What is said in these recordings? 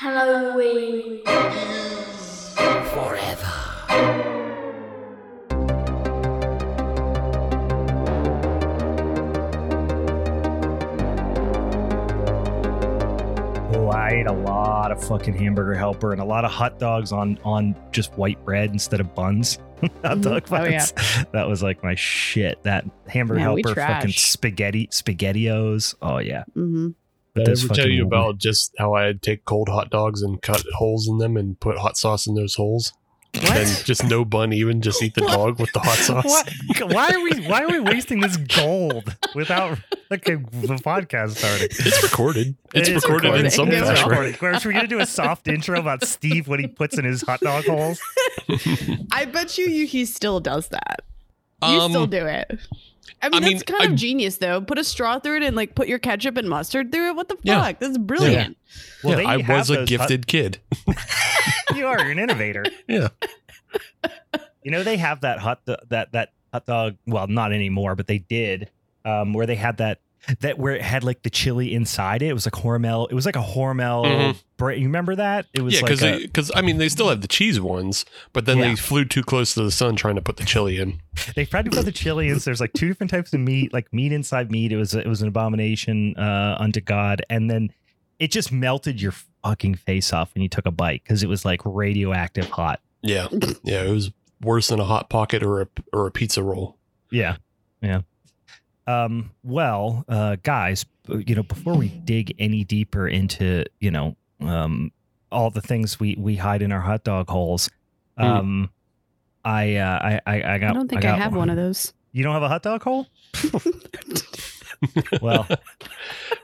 Halloween. Oh, I ate a lot of fucking hamburger helper and a lot of hot dogs on on just white bread instead of buns. hot Mhm. dog Oh, yeah. That was like my shit. That hamburger Man, we helper, fucking spaghetti, spaghettios. Oh yeah. hmm But Did I those ever tell you were- about just how I'd take cold hot dogs and cut holes in them and put hot sauce in those holes? What? Then just no bun, even just eat the dog with the hot sauce. What? Why are we why are we wasting this gold without okay the podcast starting? It's recorded. It's It is recorded, in recorded. some It It's is fashion. recorded. Are we gonna do a soft intro about Steve what he puts in his hot dog holes? I bet you, you he still does that. You Um, still do it. I mean, I mean, that's kind I- of genius, though. Put a straw through it and like put your ketchup and mustard through it. What the fuck? Yeah. That's brilliant. Well, yeah, they I was a those hot- gifted kid. you are you're an innovator. Yeah. You know they have that hot do- that that hot dog. Well, not anymore, but they did. Um, where they had that that where it had like the chili inside it. It was like Hormel. It was like a Hormel. Mhm. bra- You remember that? It was Yeah, because a- because I mean they still have the cheese ones, but then Yeah. they flew too close to the sun trying to put the chili in. they tried to put the chili in. So there's like two different types of meat, like meat inside meat. It was it was an abomination uh, unto God, and then it just melted your fucking face off when you took a bite because it was like radioactive hot. Yeah, yeah, it was worse than a hot pocket or a or a pizza roll. Yeah. Yeah. Um, well, uh, guys, you know, before we dig any deeper into, you know, um, all the things we, we hide in our hot dog holes, Hmm. um, I, uh, I, I, I got, I don't think I, got have one of those. You don't have a hot dog hole? Well,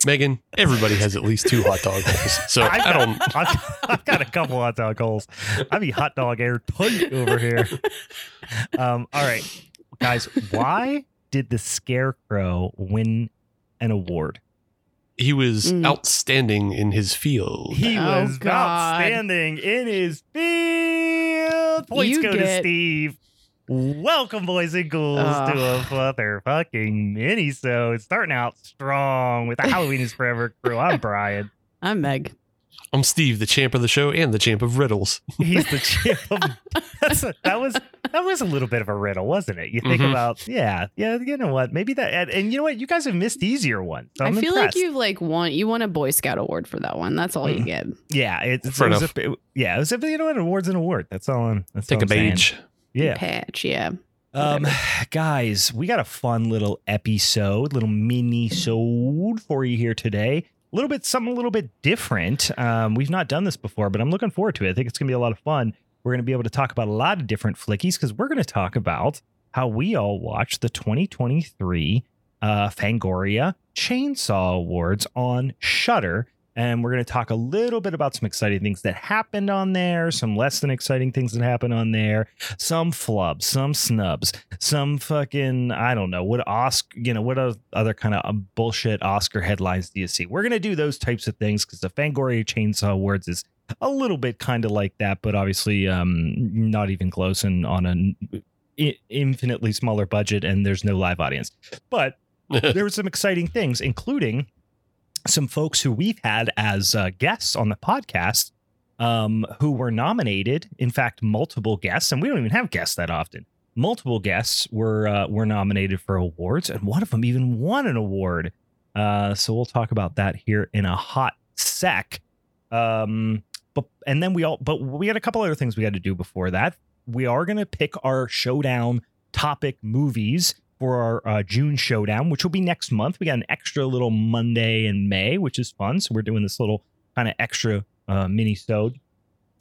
Megan, everybody has at least two hot dog holes, so I've I got, don't. I've, I've got a couple hot dog holes. I be hot dog airtight over here. Um, all right, guys, why did the Scarecrow win an award? He was Mm. outstanding in his field. He Oh, was God. outstanding in his field. Points You go to Steve. Welcome, boys and ghouls, to a Ugh. motherfucking mini. So it's starting out strong with the Halloween is Forever crew. I'm Brian. I'm Meg. I'm Steve, the champ of the show and the champ of riddles. He's the champ of. That's a, that was that was a little bit of a riddle, wasn't it? You think Mhm. about, yeah, yeah. You know what? Maybe that, and, and you know what? You guys have missed easier ones. I'm I feel impressed. like you've like won. You won a Boy Scout award for that one. That's all you Mm. get. yeah, it's Fair it was enough. a, it- yeah, it was a, you know what? Award's an award. That's all. I'm, that's Take all a I'm page. Yeah. Patch. Yeah. Um, guys, we got a fun little episode, little mini sode for you here today. A little bit, something a little bit different. Um, we've not done this before, but I'm looking forward to it. I think it's gonna be a lot of fun. We're gonna be able to talk about a lot of different flickies because we're gonna talk about how we all watched the 2023 uh, Fangoria Chainsaw Awards on Shudder. And we're going to talk a little bit about some exciting things that happened on there, some less than exciting things that happened on there, some flubs, some snubs, some fucking I don't know what Oscar, you know, what other kind of bullshit Oscar headlines do you see? We're gonna do those types of things because the Fangoria Chainsaw Awards is a little bit kind of like that, but obviously um not even close and on an infinitely smaller budget, and there's no live audience. But there were some exciting things, including some folks who we've had as uh, guests on the podcast um, who were nominated. In fact, multiple guests, and we don't even have guests that often. Multiple guests were uh, were nominated for awards, and one of them even won an award. Uh, so we'll talk about that here in a hot sec. Um, but and then we all, but we had a couple other things we had to do before that. We are going to pick our showdown topic movies for our uh, June showdown, which will be next month. We got an extra little Monday in May, which is fun. So we're doing this little kind of extra uh, mini sode.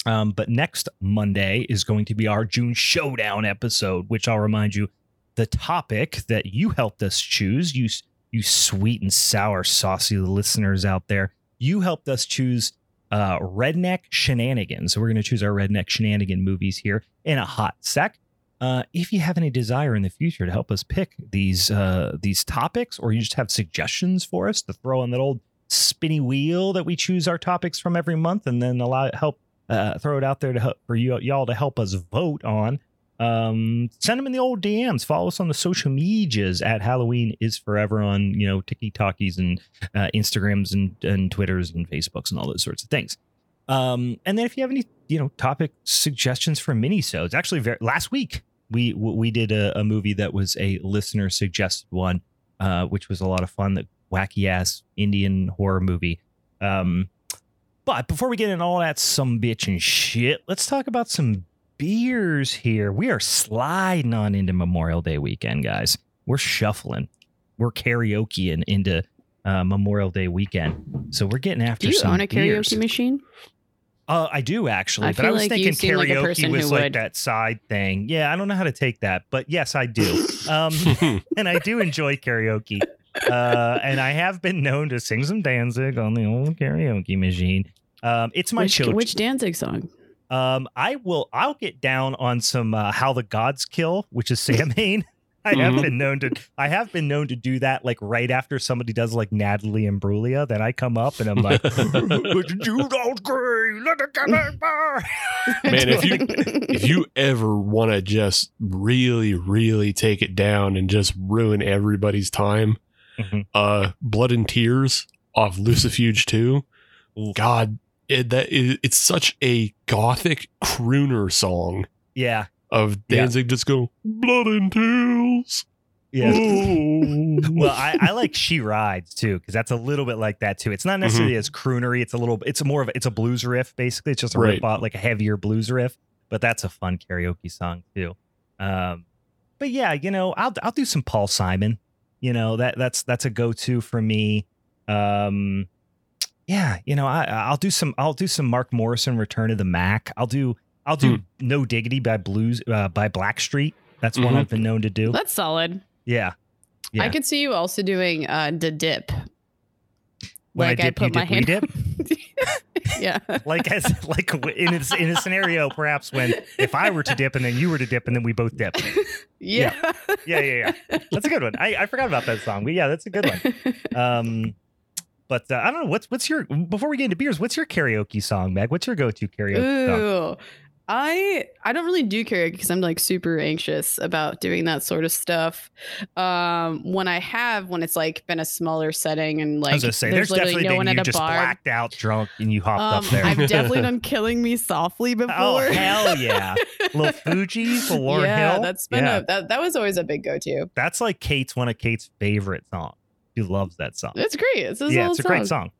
Um, but next Monday is going to be our June showdown episode, which I'll remind you the topic that you helped us choose. You you sweet and sour saucy listeners out there, you helped us choose uh, redneck shenanigans. So we're going to choose our redneck shenanigan movies here in a hot sec. Uh, if you have any desire in the future to help us pick these uh, these topics, or you just have suggestions for us to throw on that old spinny wheel that we choose our topics from every month, and then allow help uh, throw it out there to help for you y'all to help us vote on. Um, send them in the old DMs. Follow us on the social medias at Halloween is forever on you know TikTokies and uh, Instagrams and and Twitters and Facebooks and all those sorts of things. Um, and then if you have any, you know, topic suggestions for mini-sodes, actually, very, last week we we did a, a movie that was a listener suggested one, uh, which was a lot of fun. The wacky ass Indian horror movie. Um, but before we get into all that some bitch and shit, let's talk about some beers here. We are sliding on into Memorial Day weekend, guys. We're shuffling. We're karaokeing into uh, Memorial Day weekend. So we're getting after some Do you some own a karaoke beers. machine? Uh, I do actually, I but I was like thinking seem like karaoke was like would. that side thing. Yeah, I don't know how to take that, but yes, I do. Um, and I do enjoy karaoke. Uh, and I have been known to sing some Danzig on the old karaoke machine. Um, it's my which, children. which Danzig song? Um, I will. I'll get down on some uh, "How the Gods Kill," which is Samhain. I have Mhm. been known to. I have been known to do that, like right after somebody does like Natalie Imbruglia. Then I come up and I'm like, "You don't agree, let it get it by." Man, if you- if you ever want to just really, really take it down and just ruin everybody's time, Mhm. uh, Blood and Tears off Lucifuge 2. God, it, that is, it's such a gothic crooner song yeah, of Yeah. Danzig just go, Blood and Tears. yeah. Oh. well, I, I like She Rides too because that's a little bit like that too. It's not necessarily as croonery. It's a little. It's a more of a, it's a blues riff basically. It's just a Right. like a heavier blues riff, but that's a fun karaoke song too. Um, but yeah, you know, I'll I'll do some Paul Simon. You know that that's that's a go to for me. Um, yeah, you know, I I'll do some I'll do some Mark Morrison Return of the Mac. I'll do I'll do No Diggity by Blues uh, by Blackstreet. That's one Mhm. I've been known to do. That's solid. Yeah. Yeah. I could see you also doing uh, the dip. When I like dip, you put my dip, we hand. yeah. like as like in a, in a scenario perhaps when if I were to dip and then you were to dip and then we both dip. yeah. Yeah, yeah, yeah. That's a good one. I, I forgot about that song, but yeah, that's a good one. Um, but uh, I don't know what's what's your before we get into beers, what's your karaoke song, Meg? What's your go-to karaoke song? I I don't really do karaoke because I'm like super anxious about doing that sort of stuff. Um, when I have, when it's like been a smaller setting and like I was gonna say there's, literally definitely no one at a just bar. blacked out drunk and you hopped Um, up there. I've definitely done "Killing Me Softly" before. oh hell yeah, little Fugees for Lauryn yeah, Hill. that's been yeah. a that, that was always a big go-to. that's like Kate's one of Kate's favorite songs. She loves that song. It's great. It's a yeah, it's a great song.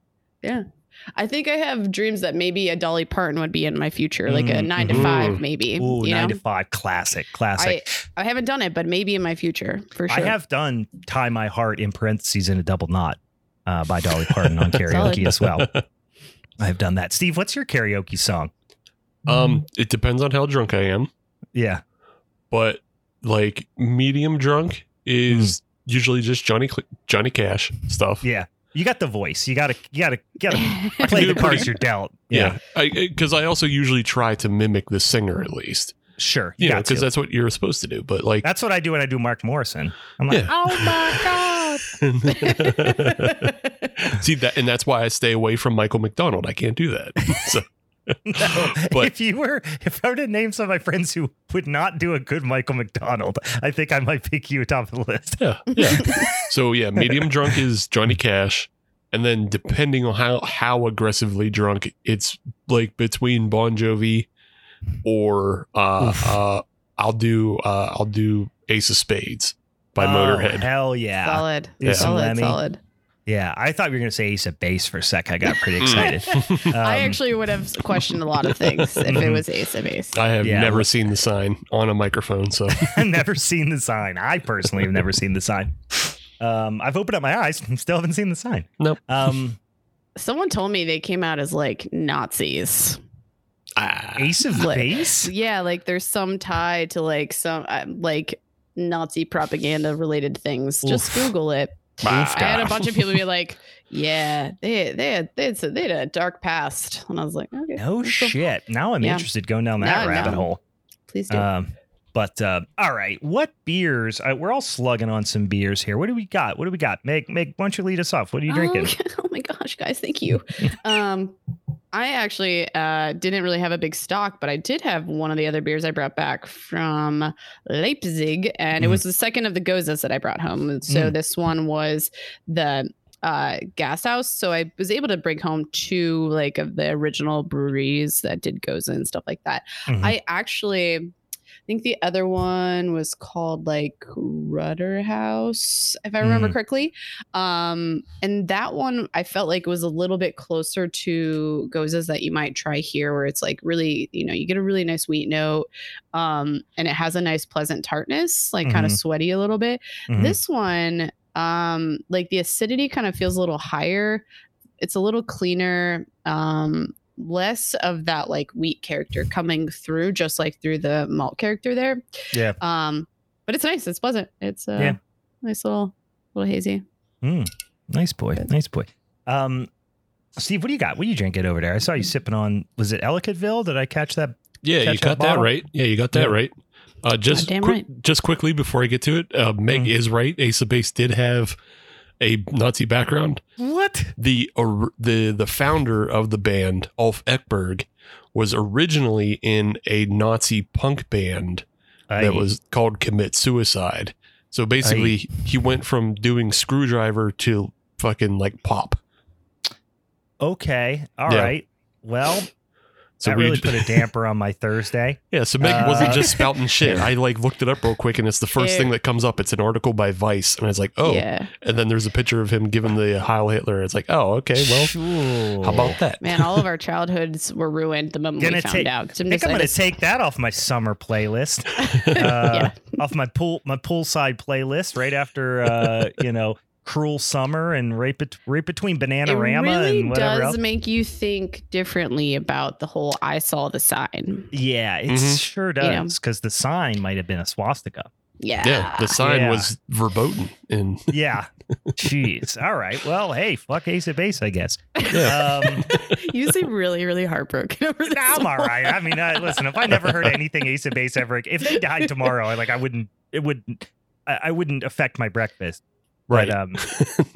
I think I have dreams that maybe a Dolly Parton would be in my future, like a Mm, nine to mhm. five, maybe. Ooh, you nine know? to five, classic, classic. I I haven't done it, but maybe in my future for sure. I have done "Tie My Heart" in parentheses in a double knot uh, by Dolly Parton on karaoke as well. I've done that. Steve, what's your karaoke song? um, it depends on how drunk I am, Yeah, but like medium drunk is usually just Johnny Johnny Cash stuff. yeah. You got the voice. You gotta, you gotta, you gotta play the it pretty- cards you're dealt. Yeah, because I, also usually try to mimic the singer at least. sure. You You know, because that's what you're supposed to do. But like, That's what I do when I do Mark Morrison. I'm like, Yeah. oh my god. see that, and that's why I stay away from Michael McDonald. I can't do that. So No, But- if you were, if I were to name some of my friends who would not do a good Michael McDonald, I think I might pick you top of the list. yeah, yeah. So yeah, medium drunk is Johnny Cash, and then depending on how how aggressively drunk, it's like between Bon Jovi or uh, uh I'll do uh I'll do Ace of Spades by Oh, Motorhead. Hell yeah. solid, Yeah. solid, Lemmy. solid. Yeah. I thought you were going to say Ace of Base for a sec. I got pretty excited. I Um, actually would have questioned a lot of things if it was Ace of Base. I have Yeah. never seen the sign on a microphone, so I've never seen the sign. I personally have never seen the sign. Um, I've opened up my eyes and still haven't seen the sign. Nope. Um, Someone told me they came out as like Nazis. ah, Ace of Like- Base? Yeah, like there's some tie to like some uh, like Nazi propaganda related things. Just Oof. Google it. I had a bunch of people be like, "Yeah, they they had they had, they had a dark past," and I was like, "Okay, No that's cool. shit. Now I'm Yeah. interested going down that No, rabbit no. hole. Please do." Um, but uh, all right, what beers? Uh, we're all slugging on some beers here. What do we got? What do we got? Meg, Meg, why don't you lead us off? What are you drinking? Oh, oh my gosh, guys, thank you. um, I actually uh, didn't really have a big stock, but I did have one of the other beers I brought back from Leipzig, and it Mm. was the second of the goses that I brought home. So Mm. this one was the uh, gas house. So I was able to bring home two like of the original breweries that did gose and stuff like that. Mhm. I actually I think the other one was called like Rudder House, if I remember Mm. correctly. Um, and that one I felt like was a little bit closer to Goses that you might try here, where it's like really, you know, you get a really nice wheat note, um, and it has a nice pleasant tartness, like kind of sweaty a little bit. Mhm. This one, um, like the acidity kind of feels a little higher. It's a little cleaner. Um, less of that like wheat character coming through, just like through the malt character there. Yeah. Um, but it's nice. It's pleasant. It's uh, Yeah. nice little little hazy. Mm, nice boy. Good. Nice boy. Um, Steve, what do you got? What are you drinking over there? I saw you sipping on. Was it Ellicottville? Did I catch that? Yeah, you Catch that got that, bottle? right. Yeah, you got that Yeah. right. Uh, just Goddamn quick, right. just quickly before I get to it, uh, Meg Mm. is right. Ace of Base did have a Nazi background. What? The or, the the founder of the band, Ulf Ekberg, was originally in a Nazi punk band that was called Commit Suicide. So basically, he went from doing Skrewdriver to fucking like pop. okay. All right. Yeah. Well, So that we really put a damper on my Thursday. Yeah, so Meg Uh, wasn't just spouting shit. I like looked it up real quick, and it's the first Yeah. thing that comes up. It's an article by Vice, and I was like, oh. yeah, And then there's a picture of him giving the Heil Hitler. It's like, oh, okay, well, Ooh. how about that? man, all of our childhoods were ruined the moment Gonna we found take- out. 'Cause I'm I think I'm going to take that off my summer playlist. Uh, yeah, Off my pool my poolside playlist right after uh, you know, cruel summer and right, bet- right between it Bananarama really and whatever does else. make you think differently about the whole "I saw the sign." Yeah, it Mhm. sure does because the sign might have been a swastika. Yeah, Yeah, the sign Yeah. was verboten. And Yeah. Jeez. All right. Well, hey, fuck Ace of Base, I guess. yeah, Um, you seem really, really heartbroken over this. I'm all one. right. I mean, I, listen, if I never heard anything Ace of Base ever, if they died tomorrow, I like, I wouldn't, it wouldn't, I, I wouldn't affect my breakfast. Right. But, um,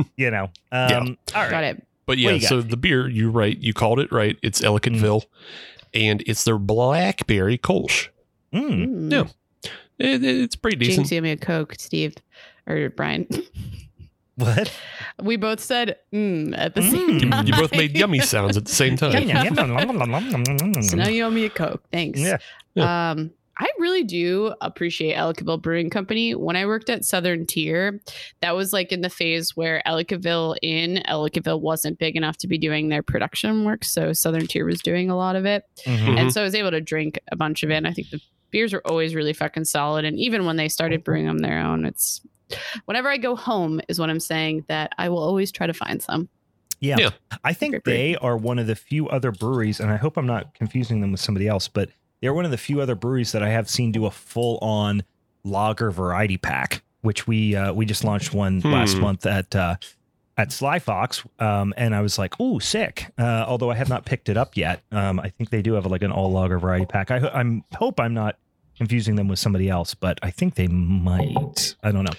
you know, um, Yeah. all right. Got it. but yeah, so the beer, you're right. You called it right. It's Ellicottville, and it's their blackberry Kolsch. Mm. Mm. Yeah. It, it- it's pretty Jinx, decent. you owe me a Coke, Steve or Brian. What? we both said mm at the same Mm. You, time. you both made yummy sounds at the same time. So now you owe me a Coke. Thanks. Yeah. Um, I really do appreciate Ellicottville Brewing Company. When I worked at Southern Tier, that was like in the phase where Ellicottville in Ellicottville wasn't big enough to be doing their production work. So Southern Tier was doing a lot of it. Mhm. Mhm. And so I was able to drink a bunch of it. And I think the beers were always really fucking solid. And even when they started brewing them their own, it's whenever I go home is what I'm saying that I will always try to find some. Yeah. Yeah. I think they are one of the few other breweries, and I hope I'm not confusing them with somebody else, but they're one of the few other breweries that I have seen do a full on lager variety pack, which we uh, we just launched one last Hmm. month at uh, at Sly Fox, um, and I was like, "Ooh, sick!" Uh, although I have not picked it up yet. Um, I think they do have like an all lager variety pack. I I'm hope I'm not confusing them with somebody else, but I think they might. I don't know.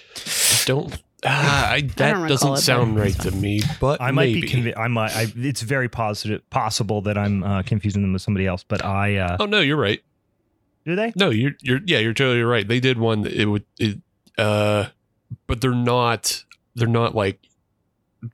Don't. Ah, I, that recall doesn't it, but sound right to me, but I might maybe. be. Convi- I might. I, it's very positive, possible that I'm uh, confusing them with somebody else. But I uh, Oh no, you're right. do they? No, you're you're yeah, you're totally right. They did one. that It would it, uh, but they're not they're not like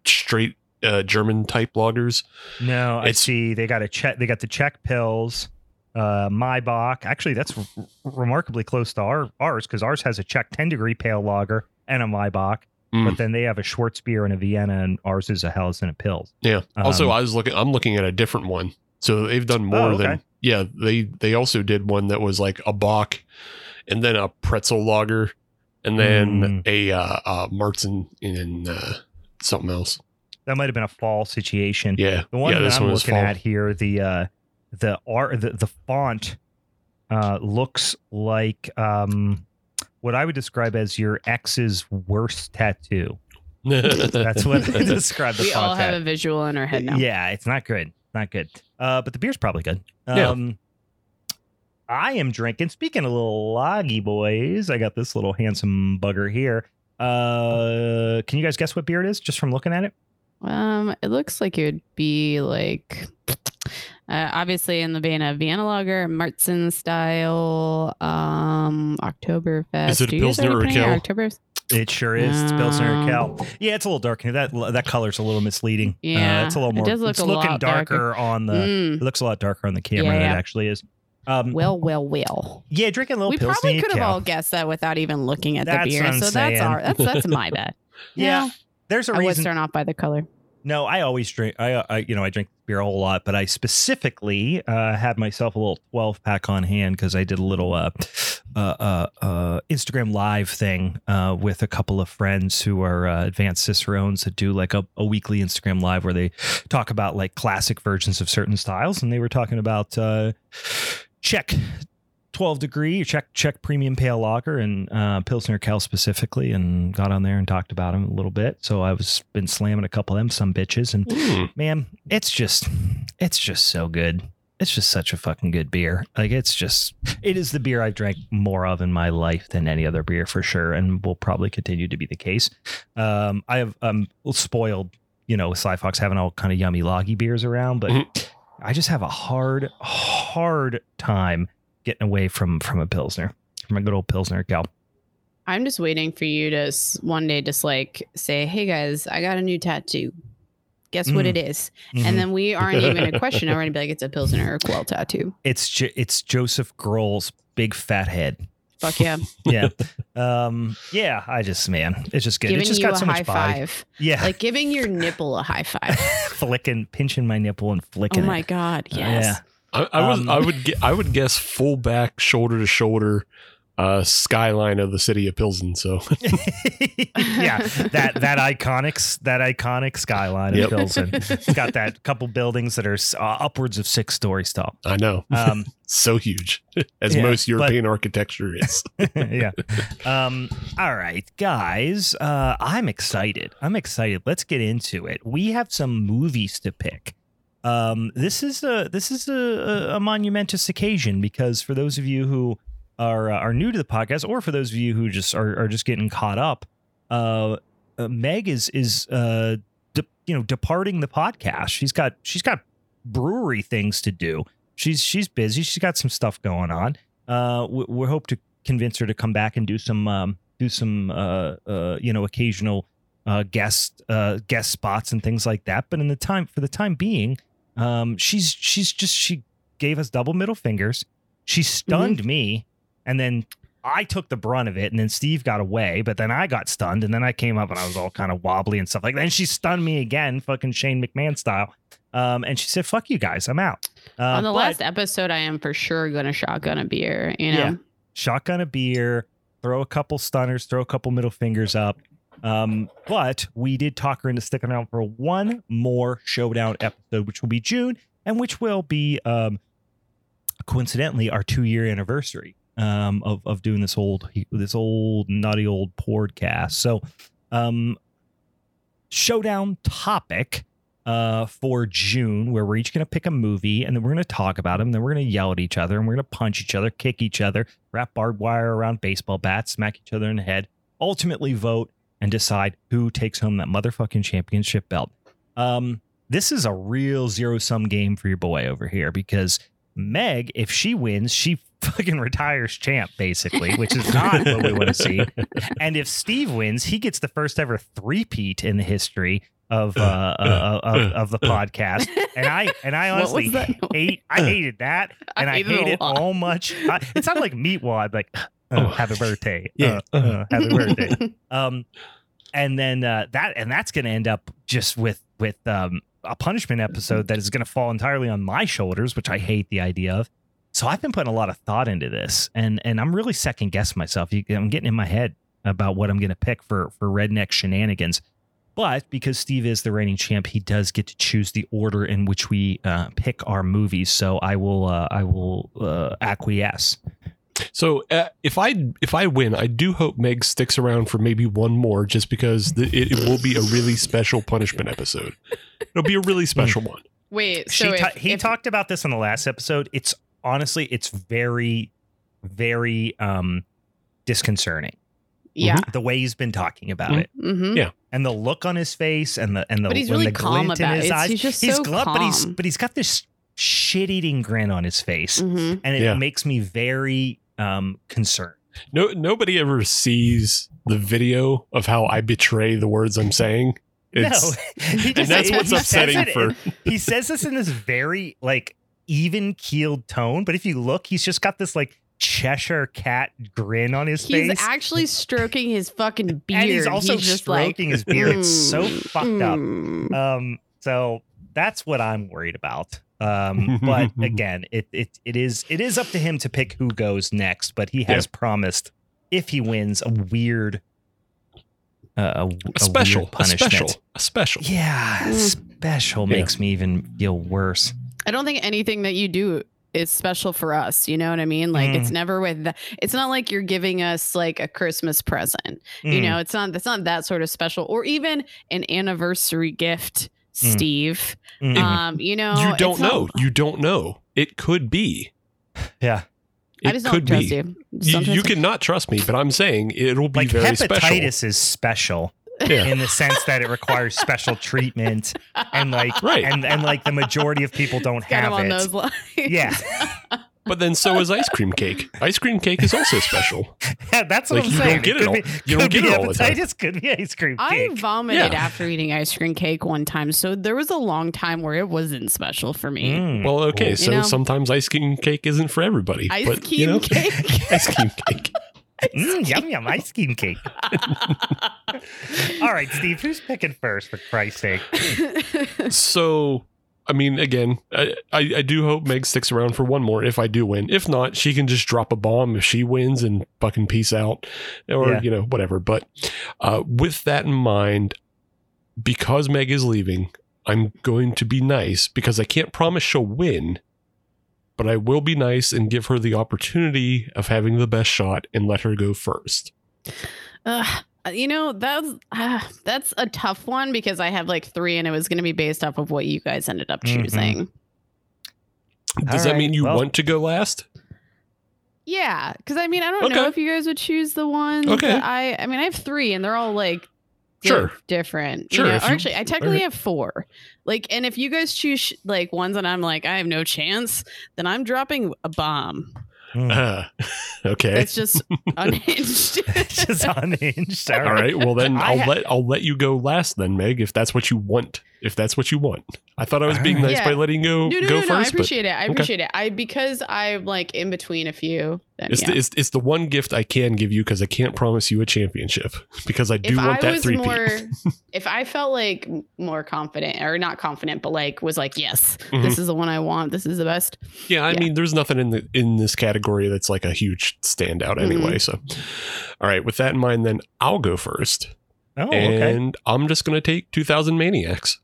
straight uh German type lagers. No, I see. They got a check. They got the Czech pills. Uh, Maibock. Actually, that's r- remarkably close to our ours because ours has a Czech 10 degree pale lager and a Maibock, Mm. but then they have a Schwarzbier and a Vienna, and ours is a Helles and a Pills. Yeah. also, Um, I was looking. I'm looking at a different one. So they've done more Oh, okay. than yeah. They they also did one that was like a Bock, and then a pretzel lager, and then Mm. a uh, uh Martin and uh, something else. That might have been a fall situation. Yeah. The one yeah, that I'm one looking at here, the uh, the art, the, the font uh, looks like um, what I would describe as your ex's worst tattoo. That's what I describe the we all have as. a visual in our head now. Yeah, it's not good. Not good. Uh, but the beer's probably good. Yeah. Um, I am drinking. Speaking of little loggy boys, I got this little handsome bugger here. Uh, can you guys guess what beer it is just from looking at it? Um, it looks like it would be like, uh, obviously in the vein of Vienna Lager, Märzen style, um, Oktoberfest. Is it a Do Pilsner or put Kel? Oktoberfest? It sure is. It's Pilsner Urquell. Yeah, it's a little dark here. That that color's a little misleading. Yeah, uh, it's a little it more. does look it's a looking lot darker, darker. on the. Mm. It looks a lot darker on the camera Yeah, than it actually is. Um, Well, well, well. yeah, drinking a little we Pilsner probably could have Cal. all guessed that without even looking at That's the what beer. I'm So that's saying. our that's that's my bad. Yeah, there's a I was reason. thrown off by the color. No, I always drink. I, I, you know, I drink beer a whole lot, but I specifically uh, had myself a little twelve pack on hand because I did a little uh, uh, uh, uh, Instagram live thing uh, with a couple of friends who are uh, advanced cicerones that do like a, a weekly Instagram live where they talk about like classic versions of certain styles, and they were talking about uh, Czech. 12 degree check Czech premium pale lager and uh, Pilsner Urquell specifically, and got on there and talked about them a little bit. So I was been slamming a couple of them some bitches, and Mm. man, it's just it's just so good. It's just such a fucking good beer. Like it's just it is the beer I've drank more of in my life than any other beer for sure, and will probably continue to be the case. Um, I have I'm spoiled, you know, with Sly Fox having all kind of yummy loggy beers around, but Mhm. I just have a hard, hard time getting away from from a pilsner, from a good old pilsner gal. I'm just waiting for you to one day just like say, "Hey guys, I got a new tattoo. Guess what Mm. it is?" Mhm. And then we aren't even a question. I'm going to be like, "It's a pilsner Urquell tattoo." it's Jo- it's Josef Groll's big fat head. Fuck yeah! yeah um yeah i just man it's just good Giving it's just you got a so high five, yeah like giving your nipple a high five. flicking pinching my nipple and flicking. oh my it god! Uh, Yes. I, I was Um, I would ge- I would guess full back shoulder to shoulder uh skyline of the city of Pilsen. So yeah that that iconic that iconic skyline Yep. of Pilsen. it's got that couple buildings that are uh, upwards of six stories tall I know um so huge as Yeah, most but- European architecture is. yeah. Um, all right, guys. Uh, I'm excited. I'm excited. Let's get into it. We have some movies to pick. Um, this is a this is a, a, monumentous occasion because for those of you who are uh, are new to the podcast, or for those of you who just are, are just getting caught up, uh, uh, Meg is is uh, de- you know departing the podcast. She's got she's got brewery things to do. She's she's busy. She's got some stuff going on uh, we, we hope to convince her to come back and do some um, do some you know occasional guest guest spots and things like that. But in the time for the time being, um, she's she's just she gave us double middle fingers. She stunned me, and then I took the brunt of it, and then Steve got away. But then I got stunned, and then I came up and I was all kind of wobbly and stuff like that. And she stunned me again, fucking Shane McMahon style. Um, and she said, "Fuck you guys, I'm out." Uh, On the but- last episode, I am for sure to shotgun a beer. You know. Yeah. shotgun a beer, throw a couple stunners, throw a couple middle fingers up. Um, but we did talk her into sticking around for one more showdown episode, which will be June, and which will be um, coincidentally our two year anniversary um, of of doing this old this old nutty old podcast. So, um, showdown topic uh, for June, where we're each going to pick a movie and then we're going to talk about them. Then we're going to yell at each other and we're going to punch each other, kick each other, wrap barbed wire around baseball bats, smack each other in the head, ultimately vote and decide who takes home that motherfucking championship belt. Um, this is a real zero sum game for your boy over here because Meg, if she wins, she fucking retires champ, basically, which is not what we want to see. And if Steve wins, he gets the first ever three-peat in the history of uh, uh, of, of the podcast. And I and I honestly that hate I hated that, and I, I hated it hate it lot. all much. I, it sounded like meatwad, like uh, Oh. happy birthday, Yeah. uh, uh, happy birthday. Um, and then uh, that and that's going to end up just with with um, a punishment episode that is going to fall entirely on my shoulders, which I hate the idea of. So I've been putting a lot of thought into this, and and I'm really second guessing myself. You- I'm getting in my head about what I'm going to pick for for redneck shenanigans. But because Steve is the reigning champ, he does get to choose the order in which we uh, pick our movies. So I will uh, I will uh, acquiesce. So uh, if I if I win, I do hope Meg sticks around for maybe one more, just because the, it, it will be a really special punishment episode. It'll be a really special one. Wait. she So ta- he if- talked about this in the last episode. It's honestly, it's very, very um disconcerting. Yeah. The way he's been talking about Mhm. it, Mm-hmm. Yeah. and the look on his face, and the and the But he's when really the calm glint about in his it. eyes. He's just he's so glum, but he's but he's got this shit eating grin on his face, Mm-hmm. and it Yeah. makes me very um concerned. No, nobody ever sees the video of how I betray the words I'm saying. It's, no, he and that's what's says upsetting it- for. he says this in this very like even keeled tone, but if you look, he's just got this like Cheshire cat grin on his He's face. He's actually stroking his fucking beard. and he's also just like, stroking his beard. It's so "Mm, fucked up. mm." Um, so that's what I'm worried about. Um, but again, it it it is it is up to him to pick who goes next. But he has promised if he wins a weird, uh, a, A a special, weird a punishment. special, a special. Yeah, Mm. special Yeah. makes me even feel worse. I don't think anything that you do is special for us. You know what I mean? Like it's Mm. never with. The, it's not like you're giving us like a Christmas present. You Mm. know, it's not. It's not that sort of special, or even an anniversary gift, Steve. Mm. Um, you know, you don't it's not- know. You don't know. It could be. yeah, It I just could don't trust be. you. Just You, don't you trust cannot trust me, but I'm saying it'll be like very hepatitis special. Hepatitis is special Yeah. in the sense that it requires special treatment and like Right. and and like the majority of people don't Got have him on it. those lines. Yeah. But then so is ice cream cake. Ice cream cake is also special. Yeah, that's what Like, I'm saying. you don't get it could all- be, you don't get it all the time. hepatitis, could be ice cream cake. I vomited Yeah. after eating ice cream cake one time, so there was a long time where it wasn't special for me. Mm. Well, okay, Ooh. so know? sometimes ice cream cake isn't for everybody. Ice but, cream you know, cake. ice cream cake. Mm, yum yum ice cream cake. All right, Steve, who's picking first for Christ's sake? So, I mean, again, I, I, I do hope Meg sticks around for one more if I do win. If not, she can just drop a bomb if she wins and fucking peace out or, Yeah. you know, whatever. But uh, with that in mind, because Meg is leaving, I'm going to be nice because I can't promise she'll win, but I will be nice and give her the opportunity of having the best shot and let her go first. Ugh, you know that's uh, that's a tough one because I have like three, and it was going to be based off of what you guys ended up Mhm. choosing. Does All that mean you well- want to go last? Yeah, because I mean I don't know if you guys would choose the one. Okay. that I I mean I have three, and they're all like di- Sure. different. Sure, You know? you- actually, I technically alright. have four. Like, and if you guys choose like ones that I'm like I have no chance, then I'm dropping a bomb. Mm. Uh, okay. It's just unhinged. It's just unhinged. All All right. right. Well, then I'll let I'll let you go last, then Meg, if that's what you want. If that's what you want. I thought I was All being right. nice Yeah. by letting you No, no, go no, first, no. I but appreciate it. I okay. appreciate it. I because I'm like in between a few. Then, it's, yeah. the, it's it's the one gift I can give you because I can't promise you a championship because I do if want I that three more, if I felt like more confident or not confident, but like was like, yes, Mhm. this is the one I want. This is the best. Yeah, I yeah. mean, there's nothing in the in this category that's like a huge standout Mm-hmm. anyway. So, all right. With that in mind, then I'll go first, Oh, okay. and I'm just gonna take 2,000 Maniacs.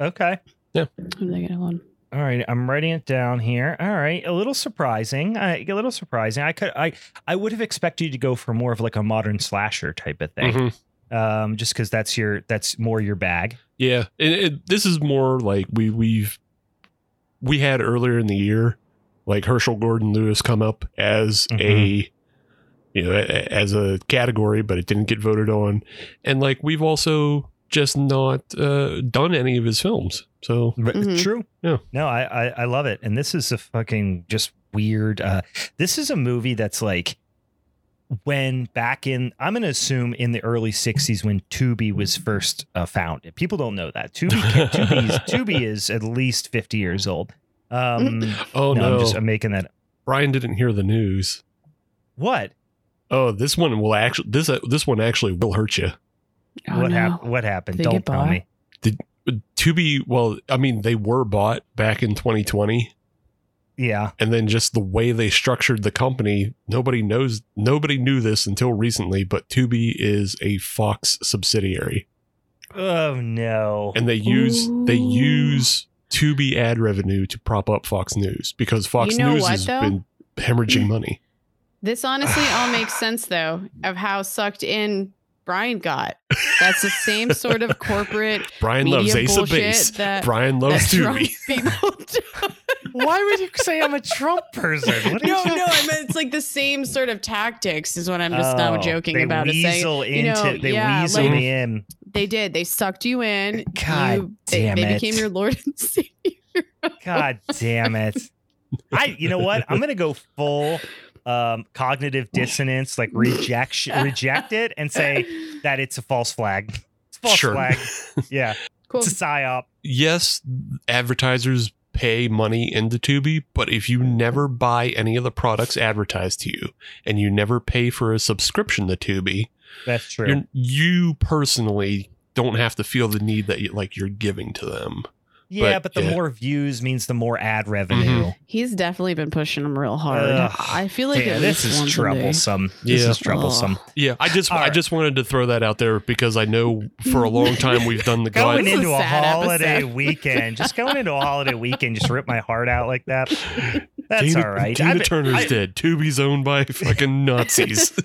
Okay. Yeah. What did I get on? All right, I'm writing it down here. All right, a little surprising. Uh, a little surprising. I could, I, I would have expected you to go for more of like a modern slasher type of thing, Mhm. um, just because that's your, that's more your bag. Yeah, and it, this is more like we we've we had earlier in the year, like Herschell Gordon Lewis come up as a you know a- as a category, but it didn't get voted on, and like we've also just not uh, done any of his films. So R- Mhm. True. Yeah. No, I, I, I love it, and this is a fucking just weird. Uh, this is a movie that's like when back in I'm going to assume in the early 60s when Tubi was first uh, founded. People don't know that. Tubi Tubi's, Tubi is at least 50 years old. Um oh no, no, I'm just I'm making that Brian didn't hear the news. What? Oh, this one will actually this uh, this one actually will hurt you. Oh, what no. happened? What happened? Did Don't tell bought? me. To be well, I mean they were bought back in 2020. Yeah. and then just the way they structured the company nobody knows nobody knew this until recently but tubi is a fox subsidiary Oh no. and they use they Ooh. use tubi ad revenue to prop up fox news because fox You know news what, has though? been hemorrhaging money This honestly all makes sense though of how sucked in Brian got. That's the same sort of corporate brian loves media ace of base that brian that loves Trump tubi. Why would you say I'm a Trump person? What No, you no, I meant it's like the same sort of tactics is what I'm just now Oh, joking they about. Is saying Weasel you know, they yeah, weasel like- me in. they did. They sucked you in. God you, they, damn they it. became your lord and savior. God damn it. I you know what? I'm gonna go full um, cognitive dissonance, like rejection, reject it and say that it's a false flag. It's a false Sure. flag. Yeah, Cool. it's a psyop. yes, advertisers pay money into Tubi, but if you never buy any of the products advertised to you and you never pay for a subscription to Tubi, That's true. you're, you personally don't have to feel the need that you, like you're giving to them. Yeah, but, but, the yeah. more views means the more ad mm-hmm. revenue. He's definitely been pushing them real hard. Ugh. I feel like yeah, this least is once a day. troublesome. This Yeah. is troublesome. Yeah, I just All I right. just wanted to throw that out there because I know for a long time we've done the Going guide. Into a a holiday episode. weekend, just going into a holiday weekend, just rip my heart out like that. That's Tina, all right. Tina I've- Turner's I- dead. Tubi's owned by fucking Nazis.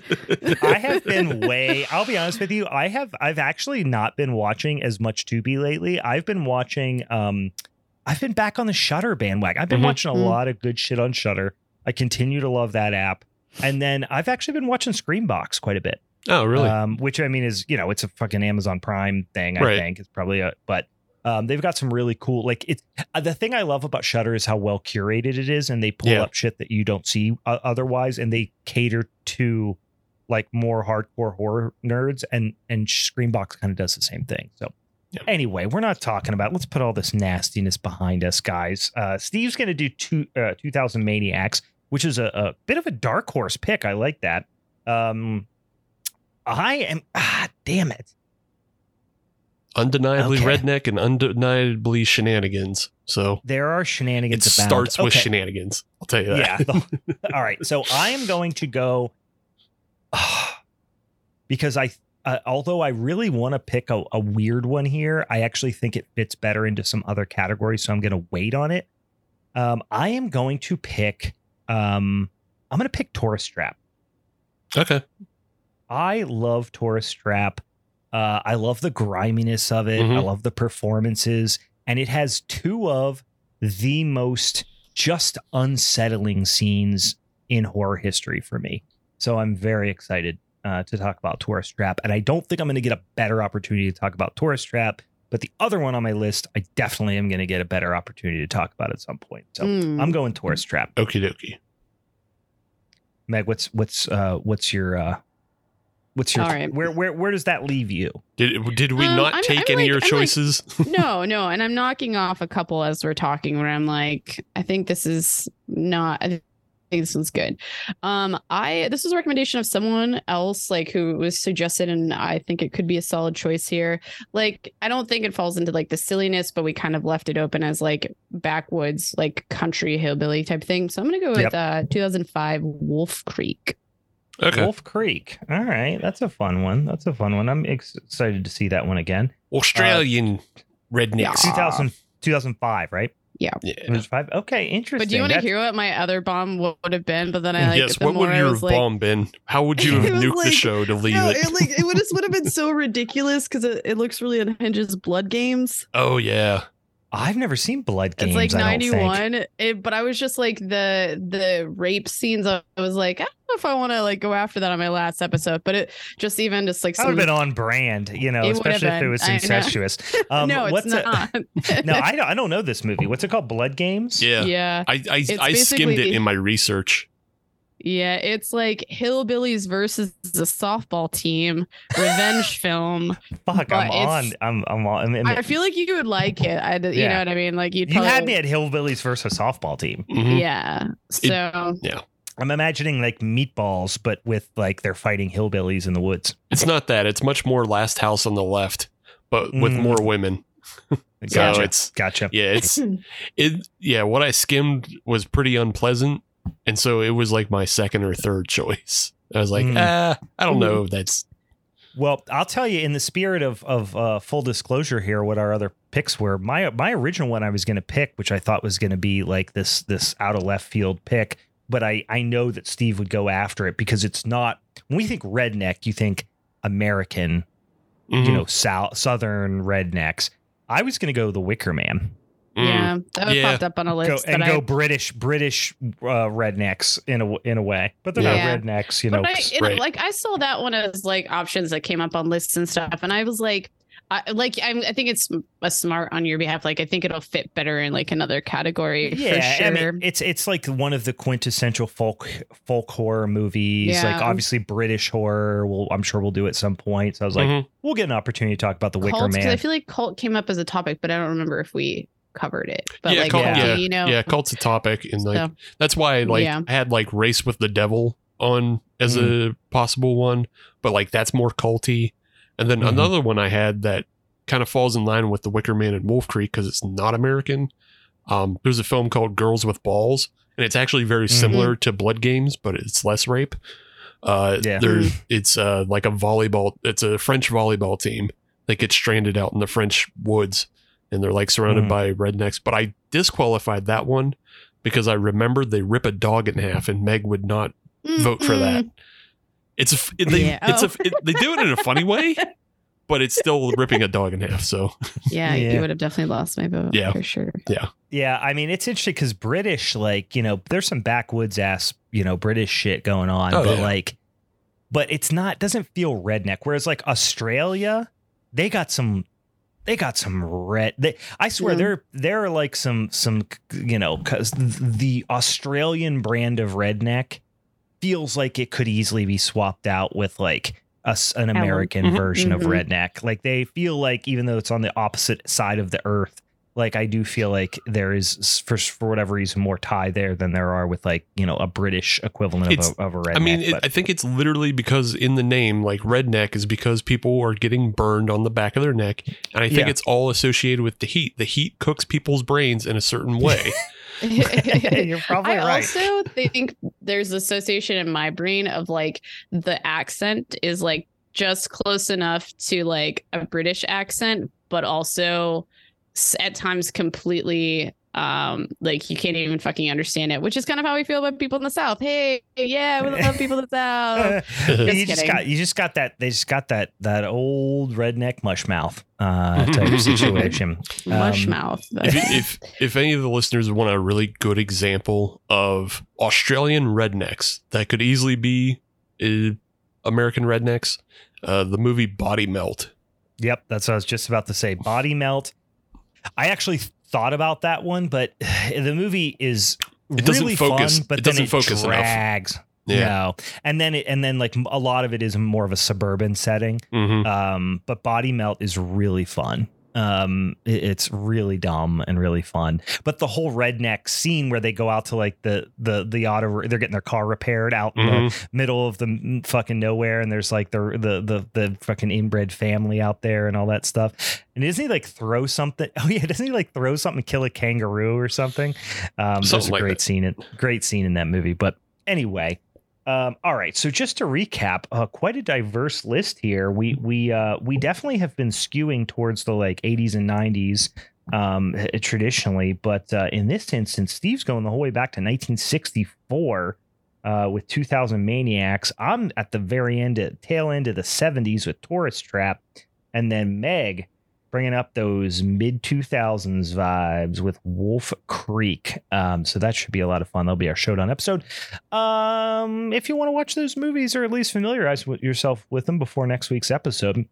I have been way. I'll be honest with you. I have. I've actually not been watching as much Tubi lately. I've been watching. Um, I've been back on the Shudder bandwagon. I've been Mhm. watching a Mhm. lot of good shit on Shudder. I continue to love that app. And then I've actually been watching Screambox quite a bit. oh, really? Um, which I mean is you know it's a fucking Amazon Prime thing. I Right. think it's probably a but. Um, they've got some really cool like it's uh, the thing I love about Shudder is how well curated it is, and they pull Yeah. up shit that you don't see uh, otherwise, and they cater to like more hardcore horror nerds, and and Screambox kind of does the same thing. So Yeah. anyway, we're not talking about. Let's put all this nastiness behind us, guys. Uh, Steve's going to do two uh, 2000 Maniacs, which is a, a bit of a dark horse pick. I like that. Um, I am ah damn it. Undeniably okay. redneck and undeniably shenanigans. So There are it shenanigans. abound. starts with Okay. shenanigans. I'll tell you that. Yeah. the- all right. So I am going to go because I, uh, although I really want to pick a, a weird one here, I actually think it fits better into some other categories. So I'm going to wait on it. Um, I am going to pick. Um, I'm going to pick Tourist Trap. okay. I love Tourist Trap. Uh, I love the griminess of it. I Mhm. love the performances, and it has two of the most just unsettling scenes in horror history for me. So I'm very excited uh, to talk about Tourist Trap, and I don't think I'm going to get a better opportunity to talk about Tourist Trap. But the other one on my list, I definitely am going to get a better opportunity to talk about at some point. So Mm. I'm going Tourist Trap. Okie dokie. Meg, what's what's uh, what's your uh, what's your All right. where where where does that leave you? Did did we Um, not I'm- take I'm any of like- your I'm like- choices? no, no, and I'm knocking off a couple as we're talking. Where I'm like, I think this is not. I think this one's good. Um, I this was a recommendation of someone else, like who was suggested, and I think it could be a solid choice here. Like, I don't think it falls into like the silliness, but we kind of left it open as like backwoods, like country hillbilly type thing. So I'm gonna go with Yep. uh 2005 Wolf Creek. Okay. Wolf Creek. All right, that's a fun one. That's a fun one. I'm ex- excited to see that one again. Australian uh, rednecks. 2000, 2005 right? Yeah. 2005. Okay, interesting. But do you want to hear what my other bomb would have been? But then I like yes. the What more would your like, bomb been? How would you It have was nuked the show to leave No, it? it like it would just would have been so ridiculous because it, it looks really unhinges blood games. Oh yeah. I've never seen Blood Games. it's like I don't think. 91. But I was just like the the rape scenes. I was like, I don't know if I want to like go after that on my last episode. But it just even just like That would some have been on brand, you know, It would have especially if it was incestuous. Um, no, it's what's a- not. no, I don't, I don't know this movie. What's it called? Blood Games? Yeah. yeah. I I, I skimmed it in my research. Yeah, it's like hillbillies versus the softball team revenge film. Fuck, I'm on. I'm, I'm on. I'm in I feel like you would like it. I, you Yeah. know what I mean? Like you'd you had me at Hillbillies versus softball team. Mhm. Yeah. So yeah, I'm imagining like meatballs, but with like they're fighting hillbillies in the woods. It's not that. It's much more Last House on the Left, but with Mm. more women. So Gotcha. it's gotcha. yeah, it's it yeah. What I skimmed was pretty unpleasant, and so it was like my second or third choice. I was like, Mm. ah, I don't know. if That's Well, I'll tell you, in the spirit of of uh, full disclosure here, what our other picks were. My my original one I was going to pick, which I thought was going to be like this this out of left field pick, but I I know that Steve would go after it because it's not. When we think redneck, you think American, mhm, you know, south southern rednecks. I was going to go the Wicker Man. Mm. yeah, that Yeah. popped up on a Go, list. and but go I, British British uh, rednecks in a in a way, but they're Yeah. not rednecks, you know. but I, it- like I saw that one as like options that came up on lists and stuff, and I was like, I, like I'm, I think it's a smart on your behalf. Like I think it'll fit better in like another category. Yeah, for sure. I mean, it's it's like one of the quintessential folk folk horror movies. Yeah. Like obviously British horror. Well, I'm sure we'll do at some point. So I was like, Mhm. we'll get an opportunity to talk about the Wicker cult, 'cause I feel like cult came up as a topic, but I don't remember if we covered it. But yeah, like, cult, yeah. yeah, you know, yeah, cult's a topic, and like So- that's why I like Yeah. I had like Race with the Devil on as Mm-hmm. a possible one, but like that's more culty. And then Mhm. another one I had that kind of falls in line with the Wicker Man and Wolf Creek because it's not American. Um, there's a film called Girls with Balls, and it's actually very Mhm. similar to Blood Games, but it's less rape. Uh, Yeah. there, it's uh like a volleyball. It's a French volleyball team that gets stranded out in the French woods, and they're like surrounded Mhm. by rednecks. But I disqualified that one because I remembered they rip a dog in half, and Meg would not vote for that. Mm-mm. It's a, f- they, Yeah. it's a, Oh. it, they do it in a funny way, but it's still ripping a dog in half. So Yeah, Yeah. you would have definitely lost my vote. Yeah. for sure. Yeah, yeah, I mean it's interesting because British, like you know, there's some backwoods ass, you know, British shit going on, Oh, but yeah. like, but it's not doesn't feel redneck. Whereas like Australia, they got some, they got some red. They, I swear, Yeah. there there are like some some you know, because the Australian brand of redneck feels like it could easily be swapped out with like. A, an American Mhm. version of Mhm. redneck. Like they feel like even though it's on the opposite side of the earth, like I do feel like there is for for whatever reason more tie there than there are with like you know a British equivalent of a, of a redneck. I mean, it, I think it's literally because in the name, like redneck, is because people are getting burned on the back of their neck, and I think Yeah. it's all associated with the heat. The heat cooks people's brains in a certain way. you're probably I right. also think there's association in my brain of like the accent is like just close enough to like a British accent, but also s- at times completely um like you can't even fucking understand it, which is kind of how we feel about people in the South. Hey, yeah, we love people in the South. you just kidding. got you just got that they just got that that old redneck mush mouth uh, type situation. Mush Um, mouth. if, if if any of the listeners want a really good example of Australian rednecks that could easily be uh, American rednecks, uh, the movie Body Melt. Yep, that's what I was just about to say. Body melt. I actually thought about that one, but the movie is It doesn't really focus- fun, but it then doesn't it focus enough. drags. Yeah. No, and then it and then like a lot of it is more of a suburban setting. hmm Um, but Body Melt is really fun. Um, it- it's really dumb and really fun. But the whole redneck scene where they go out to like the the the auto, they're getting their car repaired out in Mhm. the middle of the fucking nowhere, and there's like the the the the fucking inbred family out there and all that stuff. And doesn't he like throw something? Oh yeah, doesn't he like throw something, kill a kangaroo or something? Um, there's a like great that. scene in great scene in that movie. But anyway, um, all right. So just to recap, uh, quite a diverse list here. We we uh, we definitely have been skewing towards the like 80s and 90s um, traditionally, but uh, in this instance, Steve's going the whole way back to 1964 uh, with 2000 Maniacs. I'm at the very end, at tail end of the 70s with Tourist Trap, and then Meg bringing up those mid 2000s vibes with Wolf Creek. Um, so that should be a lot of fun. That'll be our showdown episode. Um, if you want to watch those movies or at least familiarize with yourself with them before next week's episode,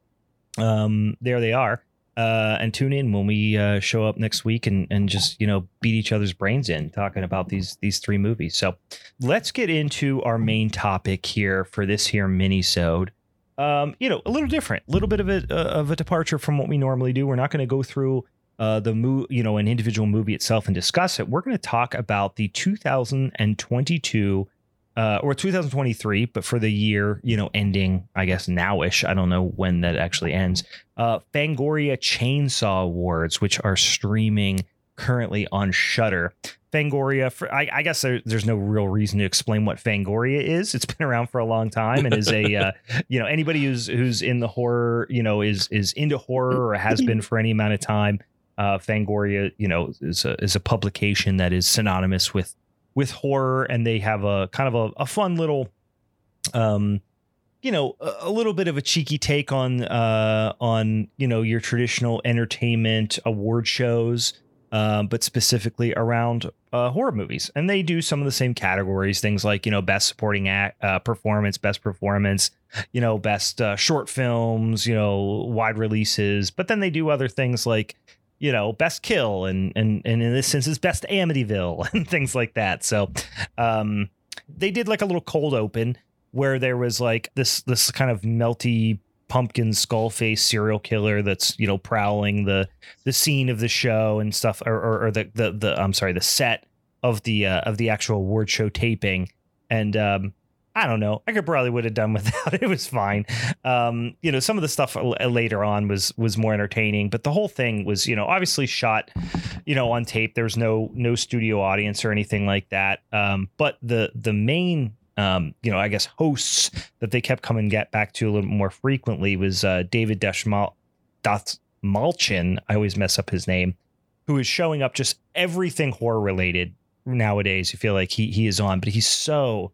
um, there they are. Uh, and tune in when we uh, show up next week and, and just you know beat each other's brains in talking about these these three movies. So let's get into our main topic here for this here mini-sode. Um, you know, a little different, a little bit of a uh, of a departure from what we normally do. We're not going to go through uh, the mo- you know, an individual movie itself and discuss it. We're going to talk about the 2022 uh, or 2023, but for the year, you know, ending, I guess nowish. I don't know when that actually ends. Uh, Fangoria Chainsaw Awards, which are streaming currently on Shudder. Fangoria, for, I, I guess there, there's no real reason to explain what Fangoria is. It's been around for a long time and is a, uh, you know, anybody who's who's in the horror, you know, is is into horror or has been for any amount of time. Uh, Fangoria, you know, is a is a publication that is synonymous with with horror, and they have a kind of a, a fun little, um, you know, a, a little bit of a cheeky take on uh on you know your traditional entertainment award shows. Um, but specifically around uh, horror movies. And they do some of the same categories, things like you know best supporting act, uh, performance, best performance, you know best uh, short films, you know wide releases. But then they do other things like you know best kill and and and in this sense is best Amityville and things like that. So um, they did like a little cold open where there was like this this kind of melty pumpkin skull face serial killer that's you know prowling the the scene of the show and stuff or, or, or the, the the I'm sorry the set of the uh, of the actual award show taping. And um I don't know. I could probably would have done without it. it was fine. Um you know some of the stuff later on was was more entertaining but the whole thing was you know obviously shot you know on tape. There's no no studio audience or anything like that. Um but the the main um, you know, I guess hosts that they kept coming get back to a little more frequently was uh, David Dashmal Malchin. I always mess up his name, who is showing up just everything horror related nowadays. You feel like he he is on, but he's so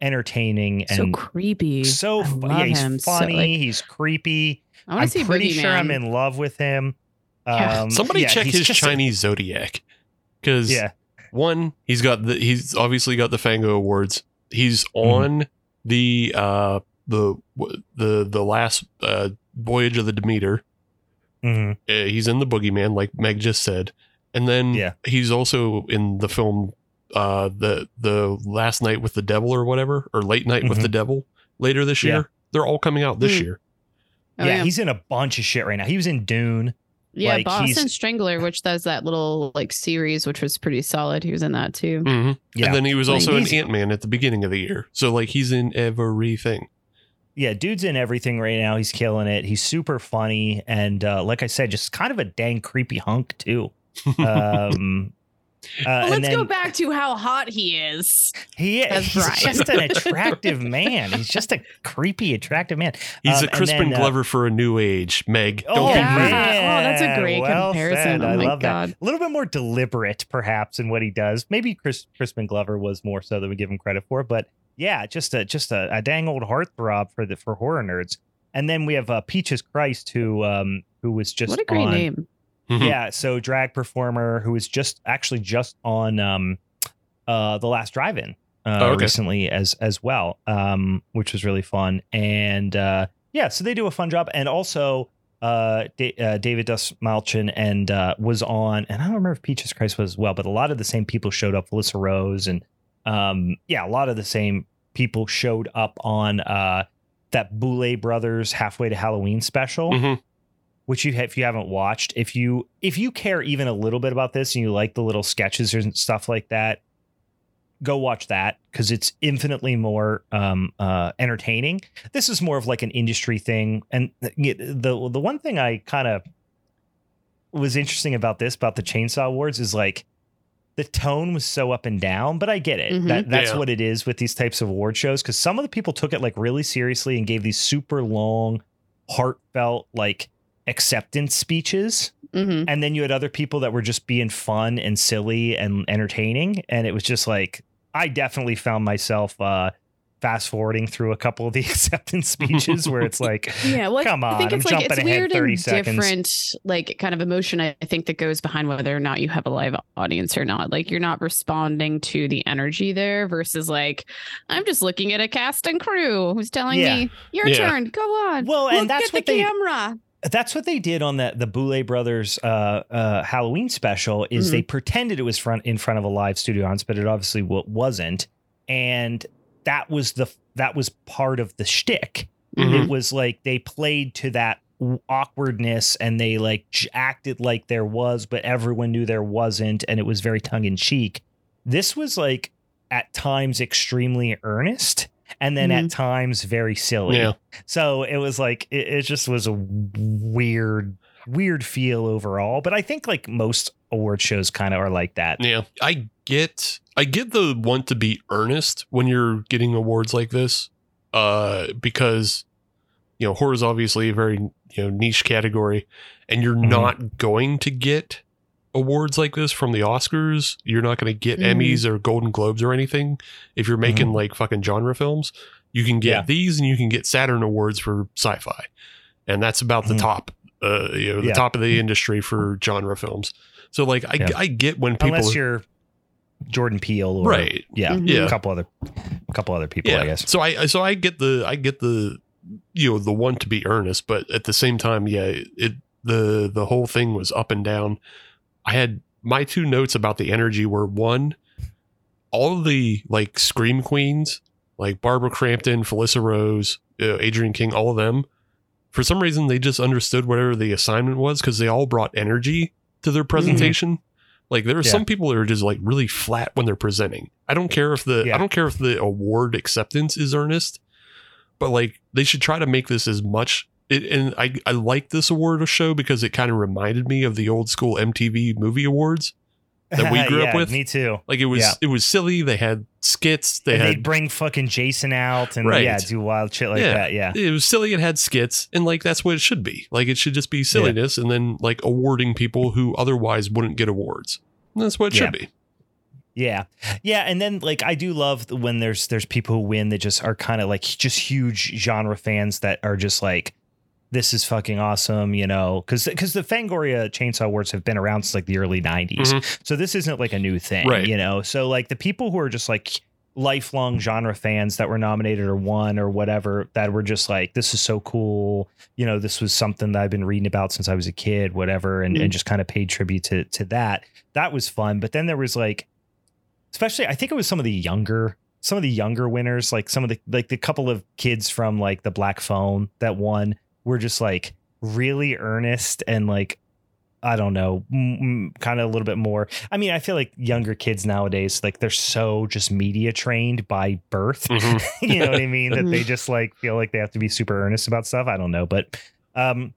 entertaining and so creepy. So yeah, he's him. funny. So, like, he's creepy. I am pretty sure I'm in love with him. Yeah. Um, Somebody yeah, check his Chinese a, zodiac because yeah. one, he's got the he's obviously got the Fango awards He's mm-hmm. on mm-hmm. the uh the the the last uh voyage of the Demeter. Mm-hmm. Uh, he's in the Boogeyman, like Meg just said, and then yeah. he's also in the film uh the the last night with the devil or whatever or late night mm-hmm. with the devil later this year. Yeah. They're all coming out this mm. year. Oh, yeah, yeah, he's in a bunch of shit right now. He was in Dune. Yeah, like Boston Strangler, which does that little like series, which was pretty solid. He was in that too. Mm-hmm. Yeah. And then he was also in Ant Man at the beginning of the year. So like he's in everything. Yeah, dude's in everything right now. He's killing it. He's super funny, and uh, like I said, just kind of a dang creepy hunk too. Um, uh, let's then, go back to how hot he is. He is. He's right. just an attractive man. He's just a creepy, attractive man. He's um, a Crispin then, uh, Glover for a new age. Meg, don't oh, be rude. Oh, that's a great well comparison. Oh I love God. that. A little bit more deliberate, perhaps, in what he does. Maybe Chris, Crispin Glover was more so than we give him credit for, but yeah, just a just a, a dang old heartthrob for the for horror nerds. And then we have uh, Peaches Christ, who um who was just what a great on, name Mm-hmm. Yeah, so drag performer who was just actually just on um uh the last drive-in uh oh, okay. recently as as well. Um which was really fun. And uh yeah, so they do a fun job and also uh, D- uh David Dastmalchian and uh was on and I don't remember if Peaches Christ was as well, but a lot of the same people showed up, Felissa Rose and um yeah, a lot of the same people showed up on uh that Boulet Brothers halfway to Halloween special. Mm-hmm which you if you haven't watched, if you if you care even a little bit about this and you like the little sketches and stuff like that, go watch that because it's infinitely more um, uh, entertaining. This is more of like an industry thing, and the the, the one thing I kind of was interesting about this about the Chainsaw Awards is like the tone was so up and down, but I get it. Mm-hmm. That, that's yeah. what it is with these types of award shows because some of the people took it like really seriously and gave these super long, heartfelt like acceptance speeches. Mm-hmm. And then you had other people that were just being fun and silly and entertaining. And it was just like, I definitely found myself uh, fast forwarding through a couple of the acceptance speeches where it's like, yeah, well, come on, I think it's I'm like it's weird and seconds. different, like kind of emotion. I think that goes behind whether or not you have a live audience or not. Like you're not responding to the energy there versus like I'm just looking at a cast and crew who's telling yeah. me your yeah. turn, go on. Well, Look and that's at what the they, camera that's what they did on that the Boulet Brothers uh, uh, Halloween special. Is mm-hmm. they pretended it was front in front of a live studio audience, but it obviously wasn't, and that was the that was part of the shtick. Mm-hmm. It was like they played to that awkwardness and they like acted like there was, but everyone knew there wasn't, and it was very tongue in cheek. This was like at times extremely earnest and then mm-hmm. at times very silly. Yeah. So it was like it, it just was a weird weird feel overall, but I think like most award shows kind of are like that. Yeah. I get I get the want to be earnest when you're getting awards like this. Uh because you know, horror is obviously a very, you know, niche category and you're mm-hmm. not going to get awards like this from the Oscars. You're not going to get mm. Emmys or Golden Globes or anything if you're making mm-hmm. like fucking genre films. You can get yeah. these and you can get Saturn awards for sci-fi. And that's about mm-hmm. the top uh you know the yeah. top of the industry for genre films. So like I, Yeah. I get when people Unless you're Jordan Peele or right. yeah, Mhm. Yeah. a couple other a couple other people, Yeah. I guess. So I so I get the I get the you know the one to be earnest, but at the same time, yeah, it the the whole thing was up and down. I had my two notes about the energy were one, all of the like scream queens, like Barbara Crampton, Felissa Rose, uh, Adrienne King, all of them. For some reason, they just understood whatever the assignment was because they all brought energy to their presentation. Like there are Yeah. some people that are just like really flat when they're presenting. I don't care if the Yeah. I don't care if the award acceptance is earnest, but like they should try to make this as much. It, and I I like this award show because it kind of reminded me of the old school MTV movie awards. That we grew up with? Me too. Like it was Yeah. it was silly. They had skits. They and had they'd bring fucking Jason out and Right. yeah, do wild shit like Yeah. that. Yeah. it was silly. It had skits, and like that's what it should be. Like it should just be silliness, and then like awarding people who otherwise wouldn't get awards. And that's what it should be. Yeah. Yeah. And then like I do love when there's there's people who win that just are kind of like just huge genre fans that are just like this is fucking awesome, you know, because because the Fangoria Chainsaw Awards have been around since like the early '90s, mm-hmm. so this isn't like a new thing, Right. you know. So like the people who are just like lifelong genre fans that were nominated or won or whatever that were just like this is so cool, you know, this was something that I've been reading about since I was a kid, whatever, and, and mm-hmm. just kind of paid tribute to to that. That was fun, but then there was like especially I think it was some of the younger some of the younger winners like some of the like the couple of kids from like the black phone that won were just like really earnest and like I don't know, kind of a little bit more. I mean, I feel like younger kids nowadays, like they're so just media trained by birth. Mhm. you know what I mean? That they just like feel like they have to be super earnest about stuff. I don't know, but um,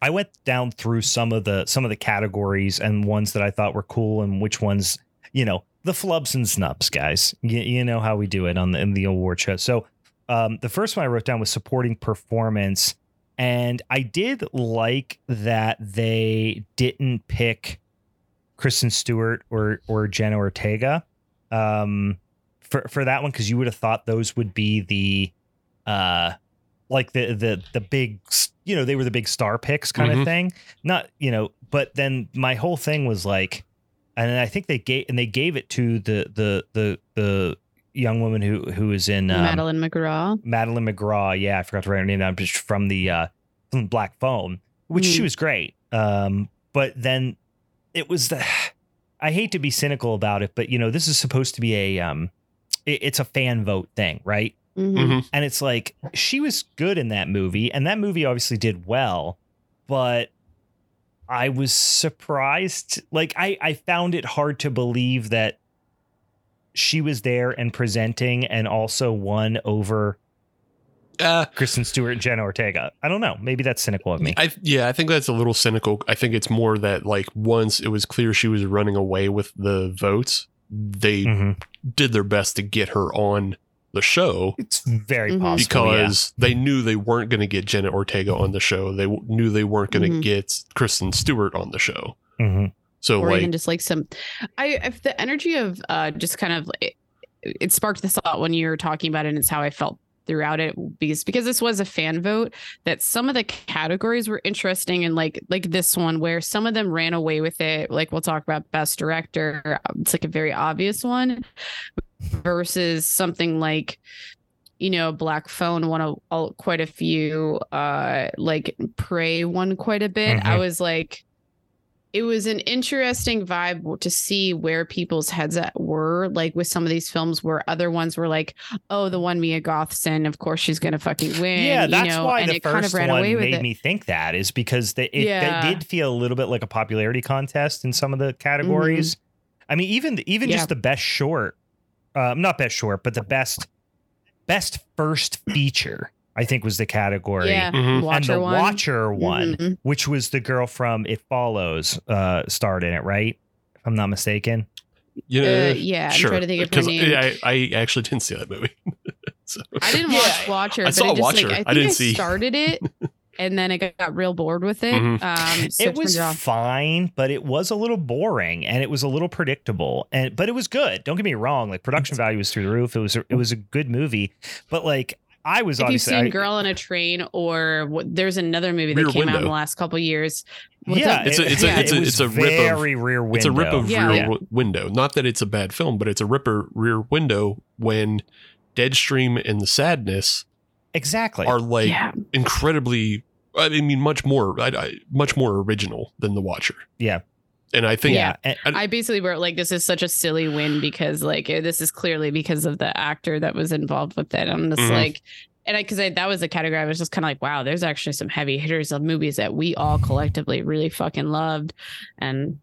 I went down through some of the some of the categories and ones that I thought were cool and which ones, you know, the flubs and snubs, guys. You, you know how we do it on the in the award show. So um, the first one I wrote down was supporting performance. And I did like that they didn't pick Kristen Stewart or or Jenna Ortega um, for for that one because you would have thought those would be the uh like the the the big you know they were the big star picks kind Mhm. of thing. Not you know, but then my whole thing was like, and I think they gave and they gave it to the the the the young woman who who is in um, Madeline McGraw. Madeline McGraw. Yeah, I forgot to write her name down. Just from the uh, from Black Phone, which she Mhm. was great. Um, but then it was the. I hate to be cynical about it, but you know this is supposed to be a um, it- it's a fan vote thing, right? Mhm. Mhm. And it's like she was good in that movie, and that movie obviously did well, but I was surprised. Like I, I found it hard to believe that she was there and presenting and also won over Uh, Kristen Stewart and Jenna Ortega. I don't know. Maybe that's cynical of me. I yeah, I think that's a little cynical. I think it's more that like once it was clear she was running away with the votes, they Mhm. did their best to get her on the show It's very Mhm. possible. yeah. because they knew they weren't going to get Jenna Ortega on the show. They w- knew they weren't going to Mhm. get Kristen Stewart on the show. So or like even just like some i if the energy of uh just kind of it, it sparked this thought when you were talking about it and it's how i felt throughout it because because this was a fan vote that some of the categories were interesting and like like this one where some of them ran away with it like we'll talk about best director it's like a very obvious one versus something like you know black phone won a, a- quite a few uh like prey won quite a bit i Mhm. was like it was an interesting vibe to see where people's heads at were like with some of these films where other ones were like oh the one mia gothson of course she's gonna fucking win Yeah, that's you know why and the it kind of first ran one away with made it me think that is because they, it, Yeah. they did feel a little bit like a popularity contest in some of the categories. I mean, even even Yeah. just the best short, um, not best short, but the best best first feature, I think was the category. yeah Mhm. and the one Watcher one, Mhm. which was the girl from It Follows, uh, starred in it, right? If I'm not mistaken. you Uh, know, yeah, I'm sure. trying to think of her 'Cause name. I, I actually didn't see that movie. so I didn't Yeah, watch Watcher. I but saw I just, Watcher. Like, I, I didn't see. started it, and then I got, got real bored with it. Mhm. Um, so it was turned fine, but it was a little boring and it was a little predictable. And but it was good. Don't get me wrong. Like production value was through the roof. It was a, it was a good movie. But like I was on if you've seen I- Girl on a Train or what, there's another movie that Rear came out in the last couple years. What's yeah, up? It's a- it- it's a- it's a- it was it's a rip of- very rear window. It's a rip of Yeah. Rear Yeah. w- Window. Not that it's a bad film, but it's a ripper Rear Window when Deadstream and the Sadness exactly. are like yeah. incredibly. I mean, much more, I, I, much more original than The Watcher. Yeah. And I think yeah, and- I basically wrote like this is such a silly win because like eh, this is clearly because of the actor that was involved with it. I'm just Mhm. like, and I because that was the category I was just kind of like, wow, there's actually some heavy hitters of movies that we all collectively really fucking loved, and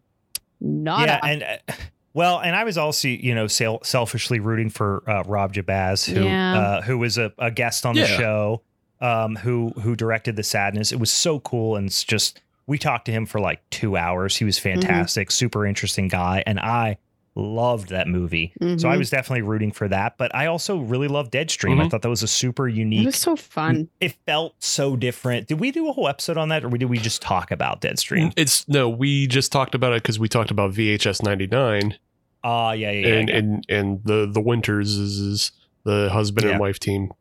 not yeah, and uh, well, and I was also, you know, sel- selfishly rooting for uh, Rob Jabbaz, who Yeah. uh, who was a, a guest on the show, um, who who directed the Sadness. It was so cool, and it's just we talked to him for like two hours. He was fantastic, super interesting guy, and I loved that movie. So I Mhm. was definitely rooting for that. But I also really loved Deadstream. I Mhm. thought that was a super it unique. was so fun. It felt so different. Did we do a whole episode on that, or did we just talk about Deadstream? it's no. We just talked about it because we talked about VHS ninety nine Ah, yeah, yeah, yeah. and yeah. and and the the Winters is, is the husband Yeah. and wife team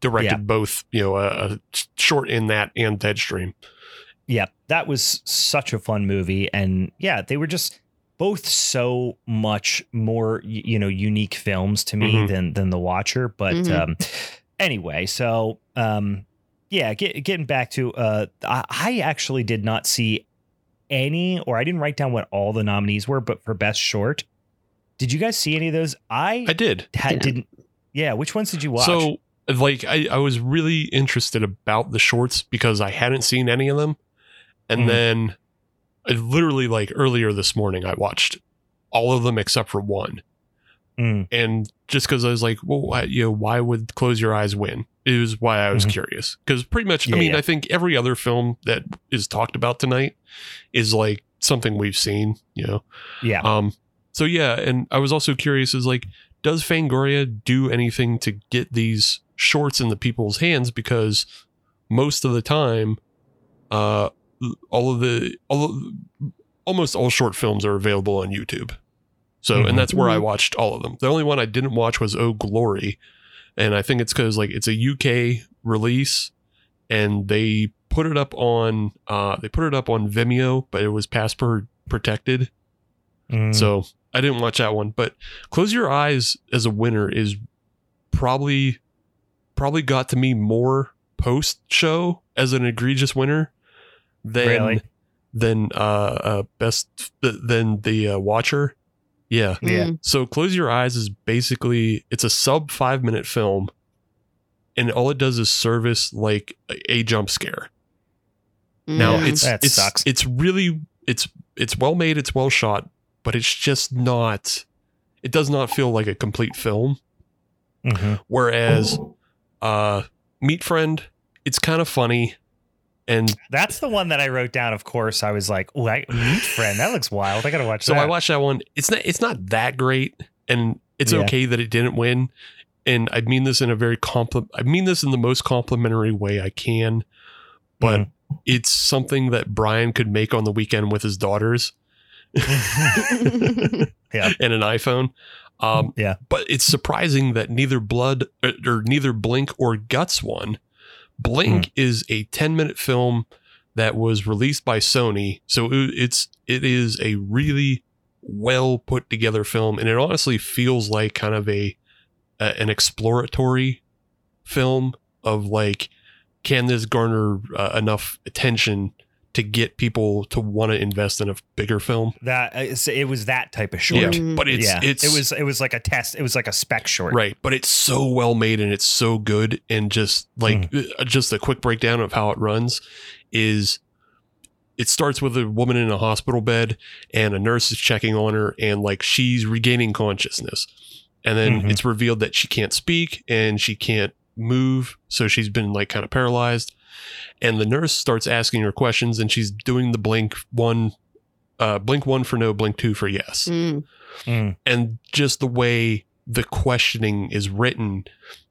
directed Yeah. both. You know, a, a short in that and Deadstream. Yeah, that was such a fun movie, and yeah, they were just both so much more you know unique films to me Mhm. than than The Watcher. But Mhm. um, anyway, so um, yeah, get, getting back to uh, I, I actually did not see any, or I didn't write down what all the nominees were, but for best short, did you guys see any of those? I, I did. ha- Yeah. didn't. Yeah, which ones did you watch? So like I, I was really interested about the shorts because I hadn't seen any of them. And Mhm. then I literally like earlier this morning I watched all of them except for one. Mm, And just because I was like, well, why, you know, why would Close Your Eyes win? It was why I was Mhm. curious. Because pretty much, Yeah, I mean, yeah. I think every other film that is talked about tonight is like something we've seen, you know. yeah, Um, so yeah, and I was also curious is like, does Fangoria do anything to get these shorts in the people's hands? Because most of the time, uh, all of the all of, almost all short films are available on YouTube. So, Mhm. and that's where I Mhm. watched all of them. The only one I didn't watch was Oh Glory, and I think it's because like it's a UK release, and they put it up on uh they put it up on Vimeo, but it was password protected. Mm, So I didn't watch that one, but Close Your Eyes as a winner is probably probably got to me more post show as an egregious winner than Really? than uh, uh best than the uh, Watcher. Yeah. Yeah. Mm. So Close Your Eyes is basically it's a sub 5 minute film and all it does is service like a, a jump scare. Now Mm. it's That it's sucks. it's really it's it's well made, it's well shot, but it's just not it does not feel like a complete film. mhm. Whereas uh Meat Friend, it's kind of funny and That's the one that I wrote down. Of course, I was like, "Oh, I, Meat Friend, that looks wild. I gotta watch that. so that." I watched that one. It's not it's not that great and it's Yeah. okay that it didn't win. And I mean this in a very compli I mean this in the most complimentary way I can, but Mm-hmm. it's something that Brian could make on the weekend with his daughters. Yeah. and an iPhone. Um, Yeah. But it's surprising that neither Blood or, or neither Blink or Guts won. Blink Hmm. is a 10 minute film that was released by Sony. So it- it's it is a really well put together film and it honestly feels like kind of a, a an exploratory film of like can this garner uh, enough attention to get people to want to invest in a bigger film? that it was that type of short. Yeah, Mm. but it's yeah, it's it was it was like a test. It was like a spec short. right, but it's so well made and it's so good. And just like uh, just a quick breakdown of how it runs is it starts with a woman in a hospital bed and a nurse is checking on her and like she's regaining consciousness. And then Mhm. it's revealed that she can't speak and she can't move, so she's been like kind of paralyzed. And the nurse starts asking her questions and she's doing the blink one uh blink one for no, blink two for yes Mm. Mm, and just the way the questioning is written,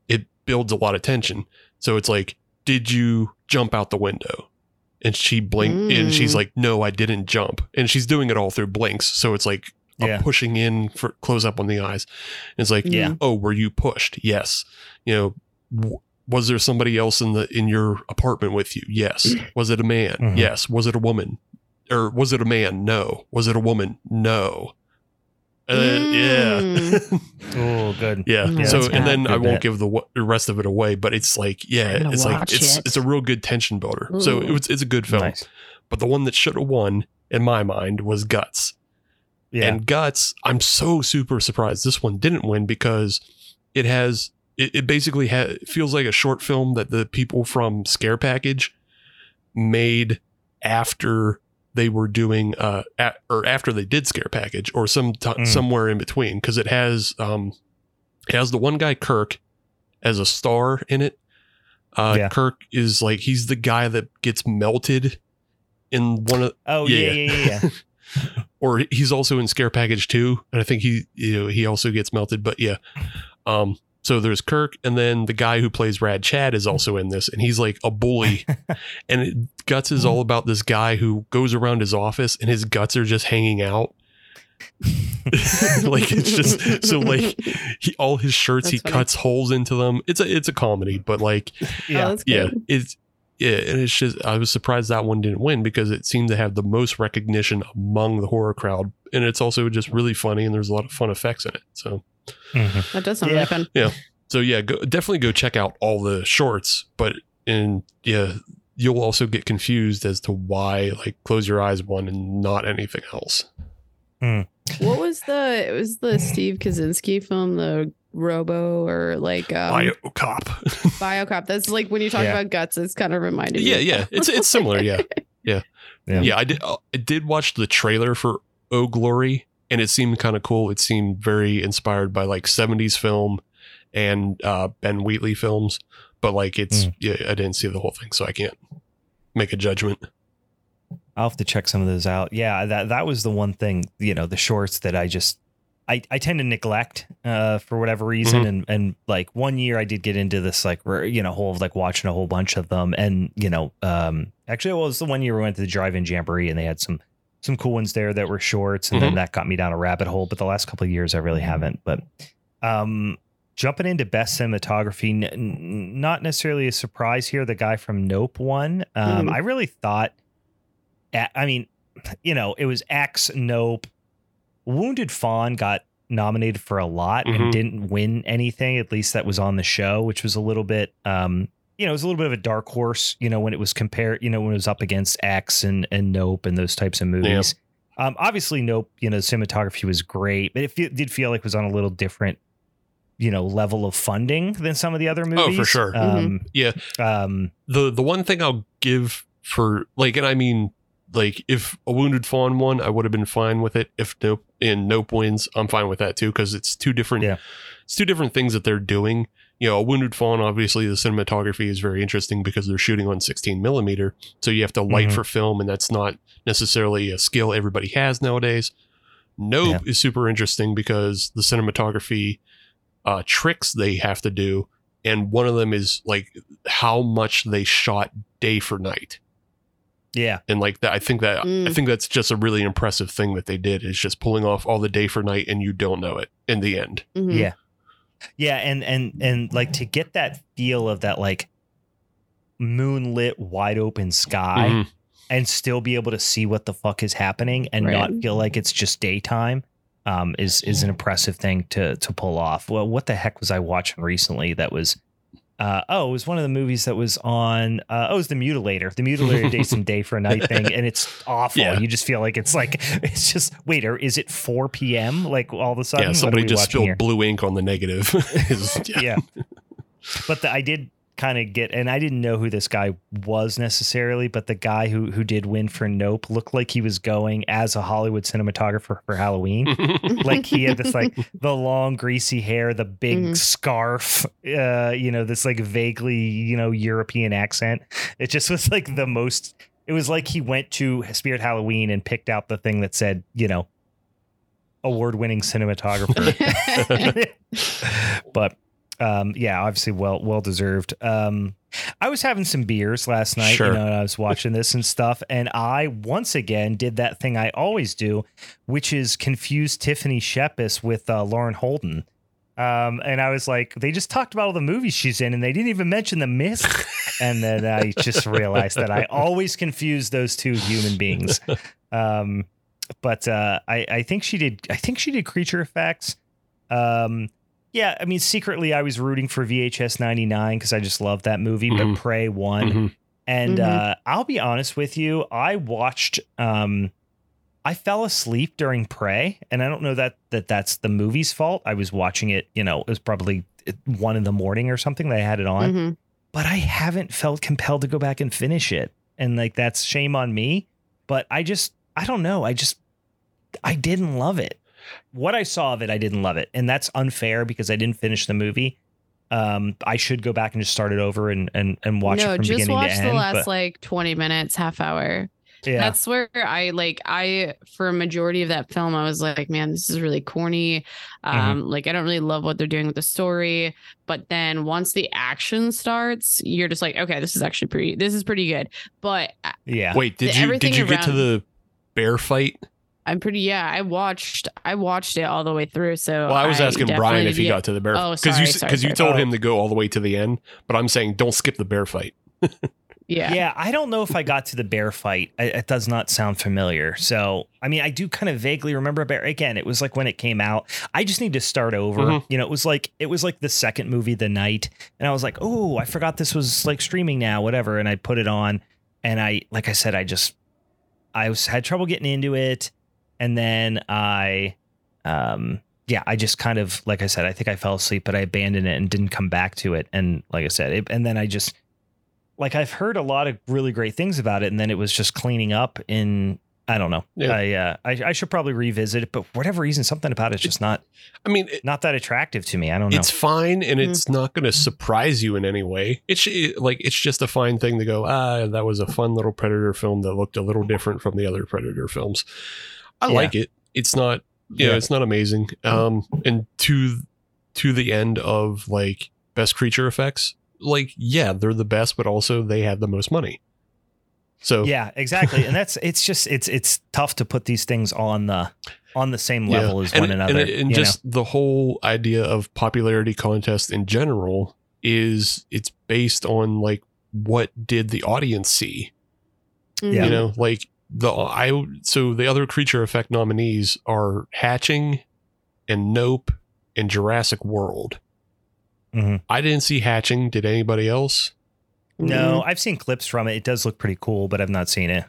it builds a lot of tension. So it's like, did you jump out the window? And she blinked and she's Mm. like, no, I didn't jump. And she's doing it all through blinks. So it's like a Yeah. pushing in for close up on the eyes. And it's like, Yeah. oh, were you pushed? Yes. You know, w- was there somebody else in the in your apartment with you? Yes. Was it a man? Mhm. Yes. Was it a woman? Or was it a man? No. Was it a woman? No. Uh, Yeah. Mm. Oh, good. Yeah. Yeah, so, and then. I won't bet. give the, wa- the rest of it away, but it's like, yeah, it's like watch it's it. it's a real good tension builder. So it was it's a good film. Nice. But the one that should have won, in my mind, was Guts. Yeah. And Guts, I'm so super surprised this one didn't win because it has it, it basically ha- feels like a short film that the people from Scare Package made after they were doing uh at, or after they did Scare Package or some t- Mm. somewhere in between because it has um it has the one guy Kirk as a star in it. Uh Yeah. Kirk is like he's the guy that gets melted in one of oh, yeah. yeah, yeah, yeah. or he's also in Scare Package 2 and I think he you know he also gets melted but yeah um so there's Kirk and then the guy who plays Rad Chad is also in this and he's like a bully and it, Guts is all about this guy who goes around his office and his guts are just hanging out like it's just so like he all his shirts That's he funny. cuts holes into them it's a it's a comedy but like yeah. Oh, yeah good. it's yeah and it's just i was surprised that one didn't win because it seemed to have the most recognition among the horror crowd and it's also just really funny and there's a lot of fun effects in it so Mhm. That does sound Yeah. really fun. Yeah. So yeah go, definitely go check out all the shorts but and yeah you'll also get confused as to why like close your eyes one and not anything else What was the it was the Steve Kostanski film, the Robo or like um, bio cop Biocop. That's like when you talk Yeah. about guts, it's kind of reminded me. yeah of yeah it's it's similar yeah Yeah. yeah i did uh, i did watch the trailer for oh glory and it seemed kind of cool it seemed very inspired by like 70s film and uh ben wheatley films but like it's Mm. yeah i didn't see the whole thing so i can't make a judgment I'll have to check some of those out. Yeah, that that was the one thing, you know, the shorts that I just I, I tend to neglect uh, for whatever reason. Mhm. And and like one year I did get into this like you know, whole of like watching a whole bunch of them. And, you know, um actually well, it was the one year we went to the drive-in jamboree and they had some some cool ones there that were shorts and then that got me down a rabbit hole. But the last couple of years I really haven't. But um jumping into best cinematography, n- not necessarily a surprise here. The guy from Nope won. Um, Mhm. I really thought I mean, you know, it was X, Nope. Wounded Fawn got nominated for a lot Mhm. and didn't win anything. At least that was on the show, which was a little bit, um, you know, it was a little bit of a dark horse. You know, when it was compared, you know, when it was up against X and and Nope and those types of movies. Um, obviously, Nope. You know, cinematography was great, but it fe- did feel like it was on a little different, you know, level of funding than some of the other movies. Oh, for sure. Um, Yeah. um, the the one thing I'll give for like, and I mean, like, if a wounded fawn won, I would have been fine with it. If nope and nope wins, I'm fine with that too because it's two different, Yeah. it's two different things that they're doing. You know, a wounded fawn, obviously, the cinematography is very interesting because they're shooting on 16 millimeter, so you have to light Mhm. for film, and that's not necessarily a skill everybody has nowadays. Nope is super interesting because the cinematography uh, tricks they have to do, and one of them is like how much they shot day for night yeah. and like that i think that i Mm. think that's just a really impressive thing that they did is just pulling off all the day for night and you don't know it in the end Mhm. Yeah. Yeah, and and and like to get that feel of that like moonlit wide open sky Mhm. and still be able to see what the fuck is happening and Right. not feel like it's just daytime um is is an impressive thing to to pull off. Well, what the heck was I watching recently that was uh, oh, it was one of the movies that was on. Uh, oh, it was the Mutilator, the Mutilator Day Some Day for a Night thing, and it's awful. Yeah. You just feel like it's like it's just wait, or is it four p.m. Like all of a sudden, yeah somebody just spilled here? blue ink on the negative yeah. yeah. But the, I did kind of get, and I didn't know who this guy was necessarily, but the guy who who did win for Nope looked like he was going as a Hollywood cinematographer for Halloween. like he had this like the long greasy hair, the big Mhm. scarf, uh, you know, this like vaguely you know European accent. It just was like the most. It was like he went to Spirit Halloween and picked out the thing that said, you know, award-winning cinematographer. but um, yeah, obviously well well deserved. Um, I was having some beers last night, Sure. you know, and I was watching this and stuff, and I once again did that thing I always do, which is confuse Tiffany Shepis with uh, Lauren Holden. Um, and I was like, they just talked about all the movies she's in, and they didn't even mention the mist. and then I just realized that I always confuse those two human beings. Um, but uh, I, I think she did. I think she did creature effects. Um, yeah, I mean, secretly I was rooting for VHS ninety nine because I just love that movie. Mhm. But Prey won, Mhm. and Mhm. uh, I'll be honest with you, I watched. Um, I fell asleep during Prey, and I don't know that that that's the movie's fault. I was watching it, you know, it was probably one in the morning or something that I had it on, Mhm. but I haven't felt compelled to go back and finish it, and like that's shame on me. But I just, I don't know, I just, I didn't love it. What I saw of it, I didn't love it, and that's unfair because I didn't finish the movie. Um, I should go back and just start it over and and and watch no, it from just beginning watch to the last but, like 20 minutes, half hour. yeah, That's where I like I for a majority of that film I was like, man, this is really corny. Mm-hmm. Um like I don't really love what they're doing with the story, but then once the action starts, you're just like, okay, this is actually pretty this is pretty good. But yeah. Wait, did The- you did you get to the bear fight? I'm pretty yeah, I watched I watched it all the way through. So Well, I was asking Brian if he yeah. got to the bear Oh, because sorry, you because you told Oh. him to go all the way to the end, but I'm saying don't skip the bear fight. yeah. Yeah, I don't know if I got to the bear fight. It, it does not sound familiar. So, I mean, I do kind of vaguely remember bear. Again, it was like when it came out. I just need to start over. Mhm. You know, it was like it was like the second movie the night, and I was like, oh, I forgot this was like streaming now, whatever. And I put it on, and I, like I said, I just, I was had trouble getting into it, and then I, um. Yeah, I just kind of like I said, I think I fell asleep, but I abandoned it and didn't come back to it. And like I said, it, and then I just like I've heard a lot of really great things about it, and then it was just cleaning up in I don't know. Yeah. I, uh, I I should probably revisit it, but whatever reason, something about it's just not I mean, it, not that attractive to me. I don't know. it's fine and it's not going to surprise you in any way. It's it, like it's just a fine thing to go. Ah, that was a fun little Predator film that looked a little different from the other Predator films. I Yeah. like it. It's not you know, Yeah. it's not amazing. Um, and to to the end of like best creature effects, like yeah, they're the best, but also they have the most money. So yeah, exactly. and that's it's just it's it's tough to put these things on the on the same Yeah. level as and, one another. and, and you just the whole idea of popularity contest in general is it's based on like what did the audience see Yeah. you know like the i so the other creature effect nominees are hatching and nope and jurassic world Mhm. i didn't see hatching did anybody else know, Mm-hmm. no, I've seen clips from it. It does look pretty cool, but I've not seen it.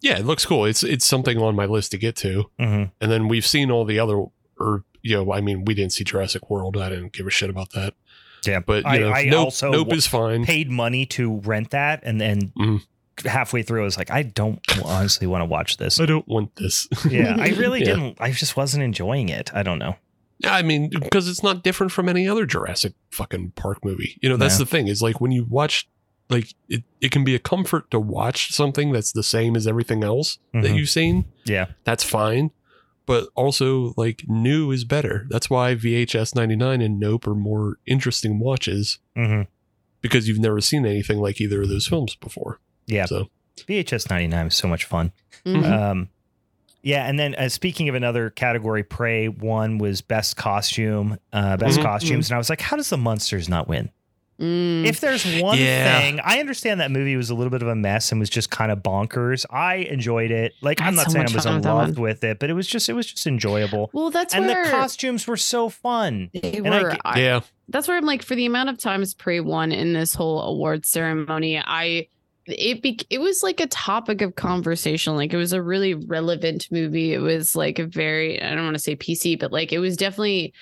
yeah it looks cool it's it's something on my list to get to hmm and then we've seen all the other or you know i mean we didn't see jurassic world i didn't give a shit about that Yeah, but you I- know I nope, also nope is fine paid money to rent that, and then Mhm. Halfway through, I was like, I don't honestly want to watch this. I don't want this. yeah, I really Yeah. didn't. I just wasn't enjoying it. I don't know. Yeah, I mean, because it's not different from any other Jurassic fucking Park movie. You know, that's Yeah. the thing is like when you watch, like it, it can be a comfort to watch something that's the same as everything else that Mhm. you've seen. Yeah. That's fine. But also, like, new is better. That's why VHS 99 and Nope are more interesting watches hmm because you've never seen anything like either of those films before. Yeah. So, VHS 99 was so much fun. Mhm. Um, yeah. And then uh, speaking of another category, Prey one was best costume, uh, best Mhm. costumes. And I was like, how does the monsters not win? Mm. If there's one Yeah. thing, I understand that movie was a little bit of a mess and was just kind of bonkers. I enjoyed it. Like, I I'm not so saying I was in love with it, but it was just, it was just enjoyable. well, that's And where the costumes were so fun. they and were. get- I- yeah. that's where I'm like, for the amount of times Prey won in this whole award ceremony, I it be it was like a topic of conversation. Like it was a really relevant movie. It was like a very I don't want to say PC, but like it was definitely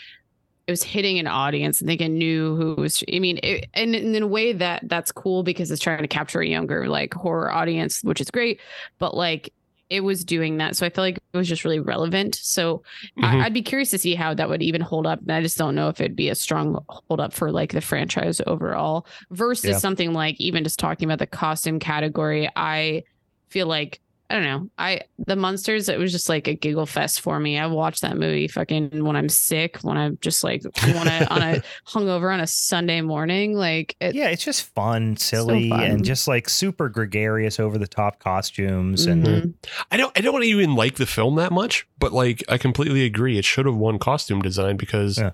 it was hitting an audience. and think it knew who was. I mean, it, and in a way that that's cool because it's trying to capture a younger like horror audience, which is great. But like it was doing that, so I feel like it was just really relevant. So Mhm. I, I'd be curious to see how that would even hold up. And I just don't know if it'd be a strong hold up for like the franchise overall versus Yeah. something like even just talking about the costume category. I feel like I don't know. I the monsters. It was just like a giggle fest for me. I watched that movie fucking when I'm sick, when I'm just like want to on a hungover on a Sunday morning. Like it, yeah, it's just fun, silly, fun. and just like super gregarious, over the top costumes. And mhm. I don't I don't even like the film that much, but like I completely agree. It should have won costume design because Yeah.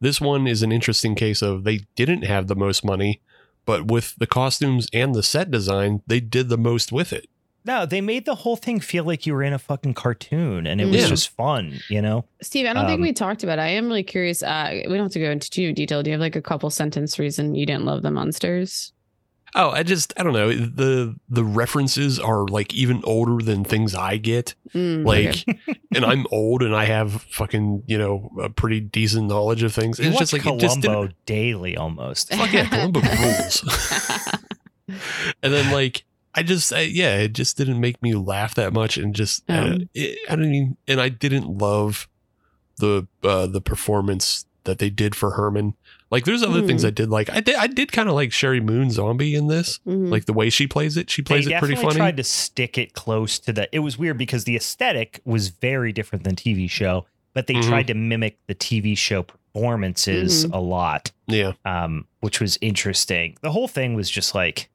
This one is an interesting case of they didn't have the most money, but with the costumes and the set design, they did the most with it. No, they made the whole thing feel like you were in a fucking cartoon and it was Yeah. just fun, you know? Steve, I don't think Um, we talked about it. I am really curious. Uh, we don't have to go into too detail. Do you have like a couple sentence reason you didn't love the monsters? Oh, I just I don't know. The the references are like even older than things I get. Mm, Like okay. and I'm old and I have fucking, you know, a pretty decent knowledge of things. You it's just like it just Columbo didn't daily almost. fuck yeah, Columbo rules. and then like I just I, yeah, it just didn't make me laugh that much, and just uh, Um. it, I don't even, and I didn't love the uh, the performance that they did for Herman. Like there's other things Hmm. I did like. I did I did kind of like Sheri Moon Zombie in this, Mhm. like the way she plays it. She plays they it pretty funny. tried to stick it close to the. It was weird because the aesthetic was very different than TV show, but they Mhm. tried to mimic the TV show performances Mhm. a lot, yeah, um, which was interesting. The whole thing was just like,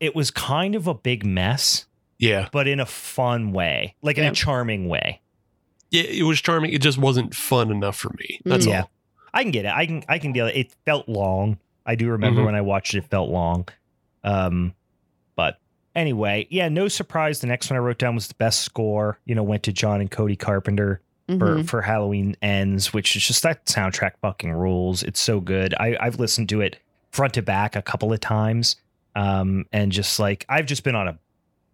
it was kind of a big mess, yeah, but in a fun way, like in a charming way. yeah. It was charming. It just wasn't fun enough for me. That's Yeah. all. I can get it. I can I can deal it. It felt long. I do remember Mhm. when I watched it, it felt long. Um but anyway, yeah, no surprise the next one I wrote down was the best score, you know, went to John and Cody Carpenter for Mhm. for Halloween Ends, which is just that soundtrack fucking rules. It's so good. I I've listened to it front to back a couple of times. Um and just like I've just been on a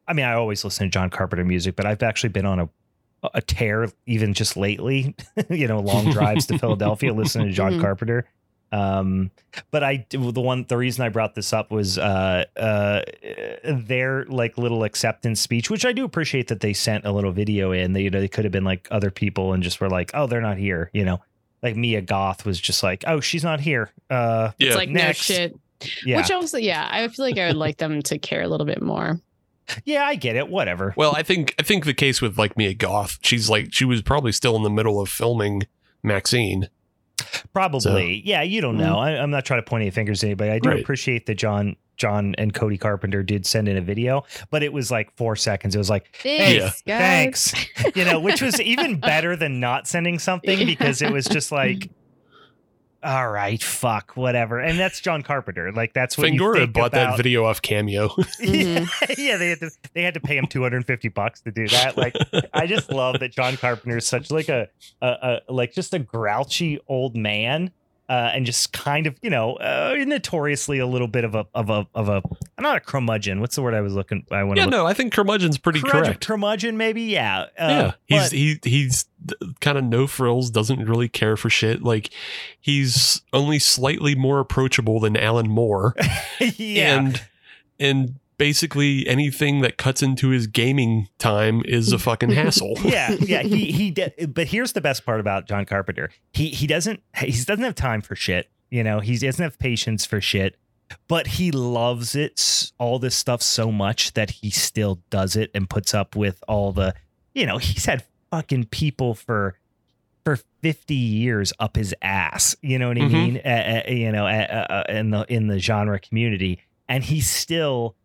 I mean, I always listen to John Carpenter music, but I've actually been on a a tear even just lately, you know, long drives to Philadelphia listening to John Mhm. Carpenter. Um, but I the one the reason I brought this up was uh uh their like little acceptance speech, which I do appreciate that they sent a little video in. They you know they could have been like other people and just were like, oh, they're not here, you know. Like Mia Goth was just like, oh, she's not here. Uh, Yeah, It's like Next. no shit. Yeah, Which also, yeah, I feel like I would like them to care a little bit more. yeah, I get it. Whatever. Well, I think I think the case with like Mia Goth, she's like she was probably still in the middle of filming Maxine. Probably. yeah, you don't know. Mm-hmm. I, I'm not trying to point any fingers at anybody. I do Right. appreciate that John John and Cody Carpenter did send in a video, but it was like four seconds. It was like, hey, Thanks, thanks. you know, which was even better than not sending something because it was just like, all right, fuck, whatever. And that's John Carpenter. Like that's what you Fangoria bought that video off Cameo. yeah, yeah, they had to they had to pay him 250 bucks to do that. Like I just love that John Carpenter is such like a, a, a like just a grouchy old man. Uh, and just kind of, you know, uh, notoriously a little bit of a of a of a not a curmudgeon. What's the word I was looking? I want yeah, look. no, I think Curmudgeon's pretty curmudgeon, correct. curmudgeon, maybe. Yeah, uh, yeah, he's he he's kind of no frills, doesn't really care for shit. Like he's only slightly more approachable than Alan Moore, yeah. and and basically anything that cuts into his gaming time is a fucking hassle. yeah, yeah. He he. Did, but here's the best part about John Carpenter. He he doesn't he doesn't have time for shit. You know, he doesn't have patience for shit. But he loves it all this stuff so much that he still does it and puts up with all the. You know, he's had fucking people for for 50 years up his ass. You know what I Mhm. mean? Uh, uh, you know, uh, uh, in the in the genre community, and he still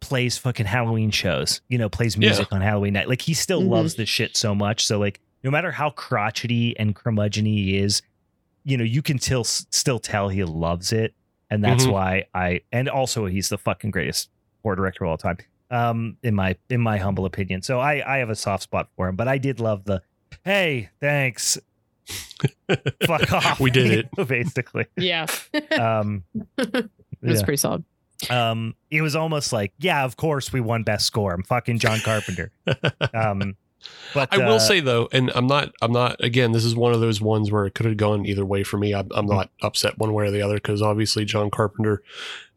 plays fucking Halloween shows. You know, plays Yeah. music on Halloween night. Like he still Mhm. loves this shit so much. So like, no matter how crotchety and curmudgeon he is, you know, you can still still tell he loves it, and that's Mhm. why I. And also, he's the fucking greatest horror director of all time. Um, in my in my humble opinion. So I I have a soft spot for him, but I did love the. Hey, thanks. Fuck off. We did it. basically. Yeah. Um, It was yeah. pretty solid. Um, it was almost like, yeah, of course we won best score. I'm fucking John Carpenter. Um, but I will uh, say though, and I'm not, I'm not. Again, this is one of those ones where it could have gone either way for me. I'm, I'm Mm-hmm. not upset one way or the other because obviously John Carpenter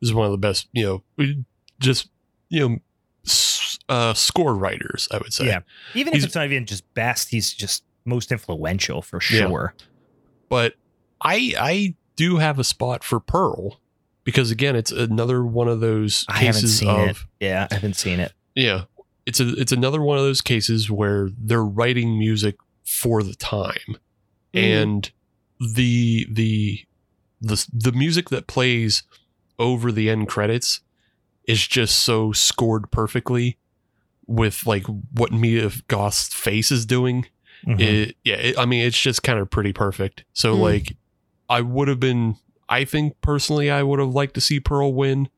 is one of the best, you know, just you know, uh, score writers. I would say. Yeah. even he's- if it's not even just best, he's just most influential for Yeah. sure. but I I do have a spot for Pearl because again, it's another one of those I haven't cases seen of it. Yeah, I haven't seen it. yeah. It's a it's another one of those cases where they're writing music for the time. and the the the the music that plays over the end credits is just so scored perfectly with like what Mia Goth's face is doing Mhm. it yeah it, i mean it's just kind of pretty perfect so Mm. like i would have been i think personally i would have liked to see pearl win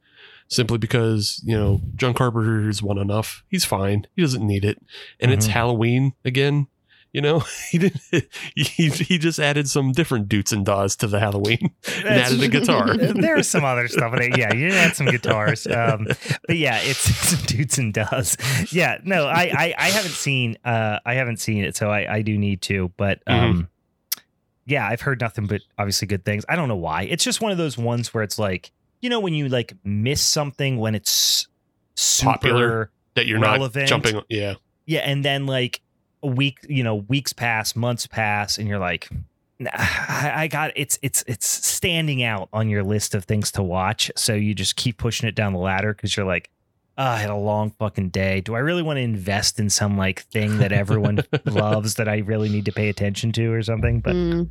simply because you know john carpenter's won enough he's fine he doesn't need it and it's Mhm. halloween again you know he did he, he just added some different doots and daws to the halloween and added a guitar There's some other stuff in it. Yeah, you add some guitars. Um, but yeah, it's some dudes and does. Yeah, no, I, I I haven't seen uh I haven't seen it, so I I do need to. But um, yeah, I've heard nothing but obviously good things. I don't know why. It's just one of those ones where it's like you know when you like miss something when it's super Popular. that you're Relevant. not jumping yeah yeah, and then like a week, you know, weeks pass, months pass, and you're like, "Nah, I, I got it's it's it's standing out on your list of things to watch. So you just keep pushing it down the ladder because you're like, oh, I had a long fucking day. Do I really want to invest in some like thing that everyone loves that I really need to pay attention to or something? But Mm.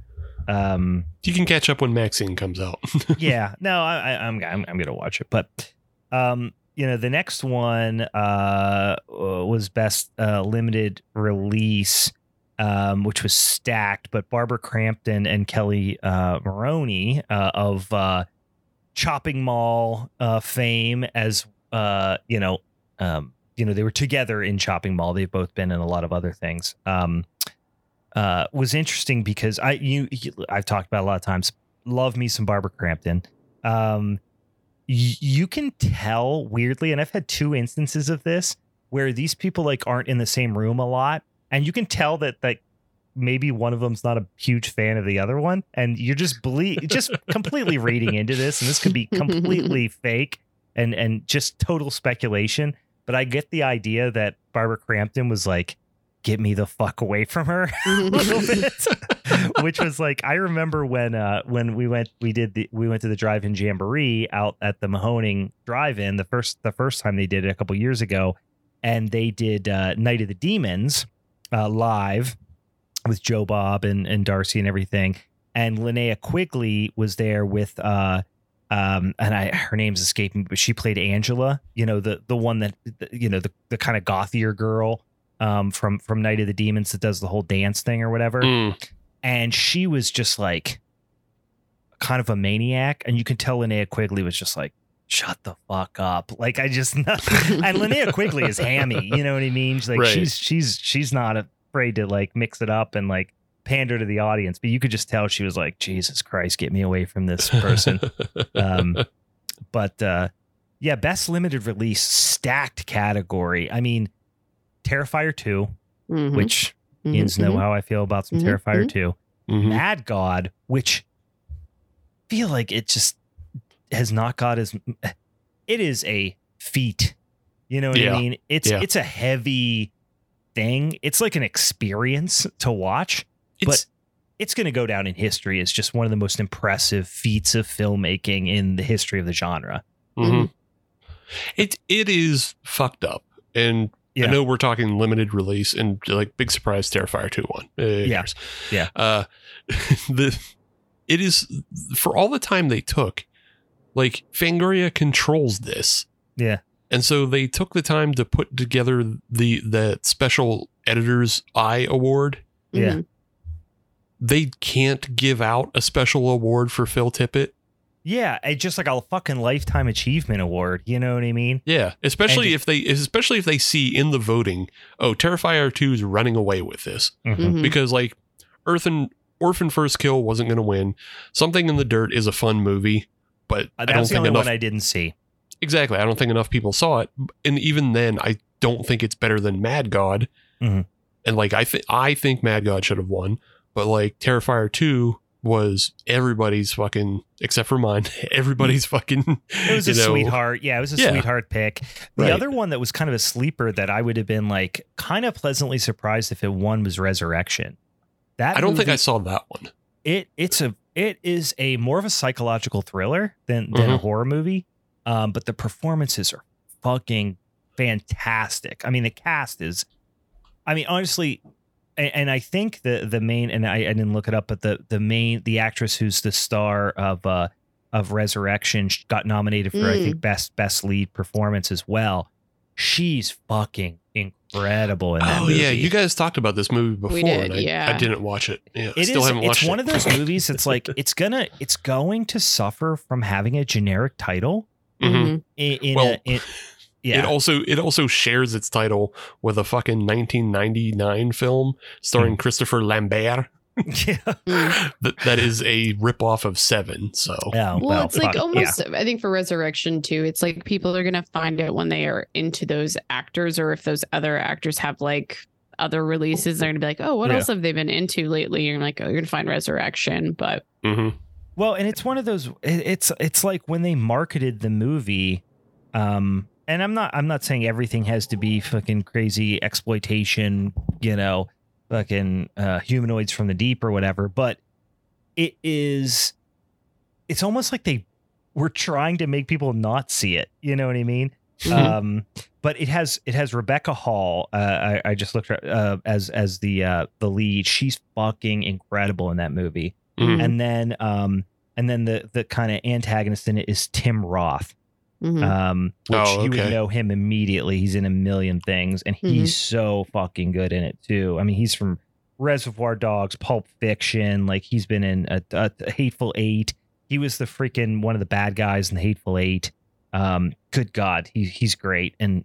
um, you can catch up when maxine comes out yeah, no, I, I, I'm I'm I'm gonna watch it, but um, you know, the next one uh was best uh, limited release, um, which was stacked, but Barbara Crampton and Kelli uh, Maroney uh, of uh, Chopping Mall uh, fame, as uh, you know, um, you know, they were together in Chopping Mall. They've both been in a lot of other things. Um, uh, was interesting because I you, you I've talked about a lot of times. Love me some Barbara Crampton. Um, y- you can tell weirdly, and I've had two instances of this where these people like aren't in the same room a lot, and you can tell that like maybe one of them's not a huge fan of the other one, and you're just believe just completely reading into this, and this could be completely fake and and just total speculation. But I get the idea that Barbara Crampton was like, "Get me the fuck away from her," a little bit, which was like I remember when uh when we went we did the we went to the drive-in jamboree out at the Mahoning drive-in the first the first time they did it a couple years ago, and they did uh, Night of the Demons uh, live with Joe Bob and and Darcy and everything, and Linnea Quigley was there with uh um and I her name's escaping me, but she played Angela, you know the the one that you know the the kind of gothier girl um from from Night of the Demons that does the whole dance thing or whatever Mm. and she was just like kind of a maniac and you can tell Linnea Quigley was just like shut the fuck up like I just and Linnea Quigley is hammy you know what I mean she's like Right. she's she's she's not afraid to like mix it up and like pander to the audience but you could just tell she was like Jesus Christ get me away from this person um but uh yeah best limited release stacked category I mean Terrifier 2 Mhm. which Mhm. Know Mhm. how I feel about some Mhm. Terrifier Mhm. 2 Mhm. Mad God, which feel like it just has not got as it is a feat. You know what Yeah. I mean? It's Yeah. it's a heavy thing. It's like an experience to watch. It's, It's going to go down in history as just one of the most impressive feats of filmmaking in the history of the genre. mhm. it it is fucked up, and Yeah. I know we're talking limited release and like big surprise Terrifier two one. Uh, Yeah. here's- Yeah. Uh, the it is for all the time they took. Like Fangoria controls this, Yeah. and so they took the time to put together the the special editors eye award. Yeah. Mhm. They can't give out a special award for Phil Tippett. Yeah, it's just like a fucking lifetime achievement award. You know what I mean? Yeah, especially And- if they especially if they see in the voting, oh, Terrifier 2 is running away with this. Mhm. because like Earth and Orphan First Kill wasn't going to win. Something in the Dirt is a fun movie, but Uh, I don't the think only enough. one I didn't see. exactly, I don't think enough people saw it, and even then, I don't think it's better than Mad God. Mhm. And like I think I think Mad God should have won, but like Terrifier Two was everybody's fucking except for mine. Everybody's fucking. It was a know, sweetheart. Yeah, it was a Yeah. sweetheart pick. The Right. other one that was kind of a sleeper that I would have been like kind of pleasantly surprised if it won was Resurrection. That I don't think I saw that one. it it's a it is a more of a psychological thriller than than a Mhm. horror movie. Um, but the performances are fucking fantastic. I mean, the cast is. I mean, honestly, and, and I think the the main and I, I didn't look it up, but the the main the actress who's the star of uh of Resurrection sh- got nominated for I Mm. think best best lead performance as well. She's fucking incredible in that Oh movie. yeah, you guys talked about this movie before, did, and I, yeah. I didn't watch it. Yeah, It still is- haven't It's watched one of those movies. It's like it's gonna. It's going to suffer from having a generic title. Mhm. In, in Well, a, in, yeah. It also it also shares its title with a fucking 1999 film starring Christopher Lambert. yeah. Mm. that that is a ripoff of Seven. So Yeah, Well, it's like fuck, yeah. almost, I think for Resurrection too, it's like people are going to find it when they are into those actors, or if those other actors have like other releases, they're going to be like, oh, what Yeah. else have they been into lately? You're like, oh, you're going to find Resurrection. But mhm. Well, and it's one of those. it- It's it's like when they marketed the movie, um, and I'm not I'm not saying everything has to be fucking crazy exploitation, you know, fucking uh, humanoids from the deep or whatever, but it is. It's almost like they were trying to make people not see it. You know what I mean? Mhm. Um, but it has it has Rebecca Hall. Uh, I, I just looked at uh, as as the uh, the lead. She's fucking incredible in that movie Mhm. and then um and then the the kind of antagonist in it is Tim Roth Mhm. um which Oh, you would know him immediately. He's in a million things and he's so fucking good in it too. I mean he's from reservoir dogs pulp fiction like he's been in a, a, a hateful eight. He was the freaking one of the bad guys in the hateful eight. Um good god he, he's great. And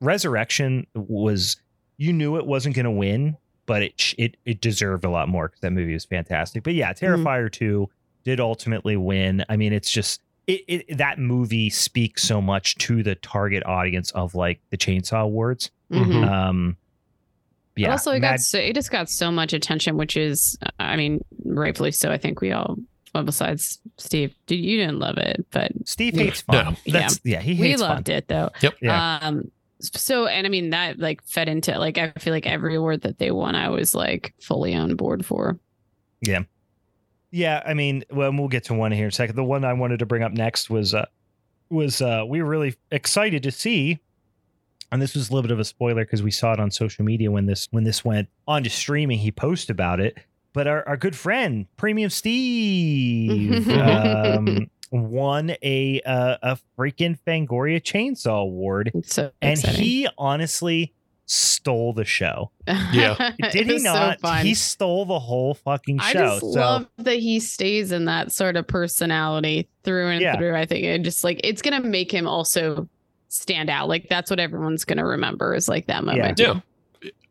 resurrection was you knew it wasn't going to win but it it it deserved a lot more because that movie was fantastic. But yeah, Terrifier two did ultimately win. I mean, it's just it, it that movie speaks so much to the target audience of like the Chainsaw Awards. Mhm. Um, But yeah, also, it Mad- got so, it just got so much attention, which is, I mean, rightfully so. I think we all, well, besides Steve, dude, you didn't love it, but Steve Yeah. hates fun. No. That's, yeah, he hates fun. we loved fun. it though. Yep. Yeah. Um. So, and I mean that like fed into like I feel like every award that they won, I was like fully on board for. Yeah, I mean, well, we'll get to one here in a second. The one I wanted to bring up next was uh was uh we were really excited to see and this was a little bit of a spoiler because we saw it on social media when this when this went on to streaming he posted about it. But our, our good friend premium steve um, won a uh, a freaking fangoria chainsaw award. So and he honestly stole the show Yeah. Did he was so not he stole the whole fucking show. I show just so love that he stays in that sort of personality through and Yeah. through. I think it just like it's gonna make him also stand out. Like that's what everyone's gonna remember is like that moment. Yeah.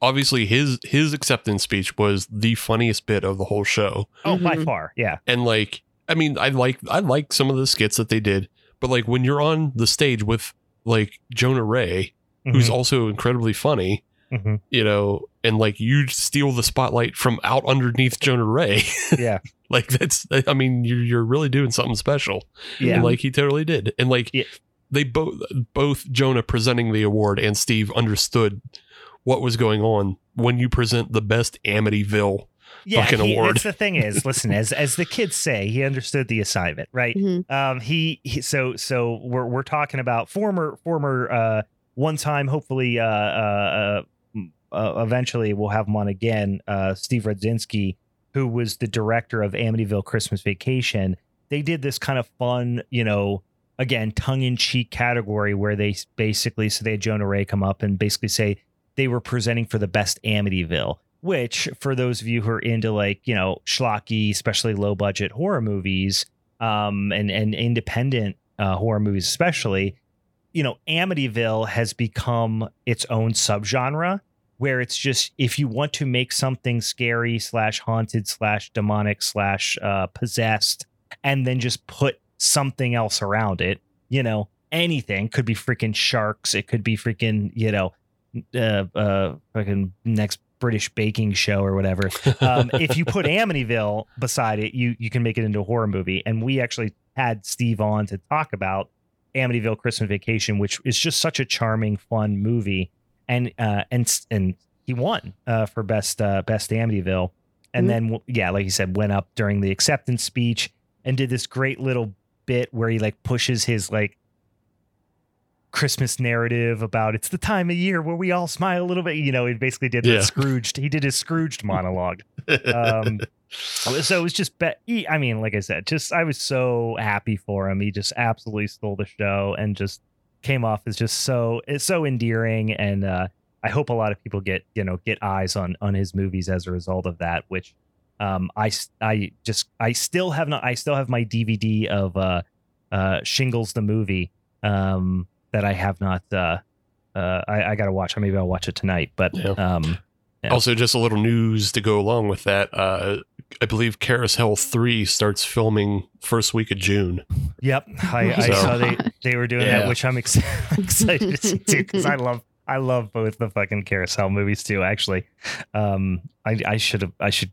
Obviously, his his acceptance speech was the funniest bit of the whole show, oh by Mhm. far yeah and like, I mean, I like I like some of the skits that they did, but like when you're on the stage with like Jonah Ray, who's Mhm, also incredibly funny, mhm. you know, and like you steal the spotlight from out underneath Jonah Ray, yeah like that's I mean, you're you're really doing something special. yeah And like he totally did. And like Yeah. they both both Jonah presenting the award and Steve understood what was going on when you present the best Amityville. yeah, fucking he, award. That's the thing is, listen, as as the kids say, he understood the assignment, right? Mhm. Um, he, he so so we're we're talking about former former uh one time, hopefully uh uh, uh uh eventually we'll have him on again. Steve Rudzinski, who was the director of Amityville Christmas Vacation. They did this kind of fun, you know. Again, tongue in cheek category where they basically, so they had Jonah Ray come up and basically say they were presenting for the best Amityville which for those of you who are into like you know schlocky especially low budget horror movies um and and independent uh horror movies especially you know amityville has become its own subgenre where it's just if you want to make something scary slash haunted slash demonic slash uh possessed and then just put something else around it you know anything. Could be freaking sharks. It could be freaking you know uh uh fucking next british baking show or whatever. Um, if you put Amityville beside it, you you can make it into a horror movie. And we actually had Steve on to talk about Amityville Christmas Vacation, which is just such a charming, fun movie. And uh, and and he won uh, for best uh, best Amityville. And Mhm. then yeah, like you said, went up during the acceptance speech and did this great little bit where he like pushes his like Christmas narrative about it's the time of year where we all smile a little bit. You know, he basically did the Yeah. Scrooged. He did his Scrooged monologue. Um, so it was just, be- he, I mean, like I said, just I was so happy for him. He just absolutely stole the show and just came off as just so it's so endearing and uh I hope a lot of people get you know get eyes on on his movies as a result of that. Which um, I I just I still have not I still have my DVD of uh, uh, Shingles the movie um, that I have not. Uh, uh, I, I got to watch. Maybe I'll watch it tonight. But Yeah. um, Yeah. Also, just a little news to go along with that. Uh, I believe Carousel 3 starts filming first week of June. Yep, I, I saw they they were doing Yeah. that, which I'm ex- excited to see too because I love I love both the fucking carousel movies too. Actually, um, I I should have I should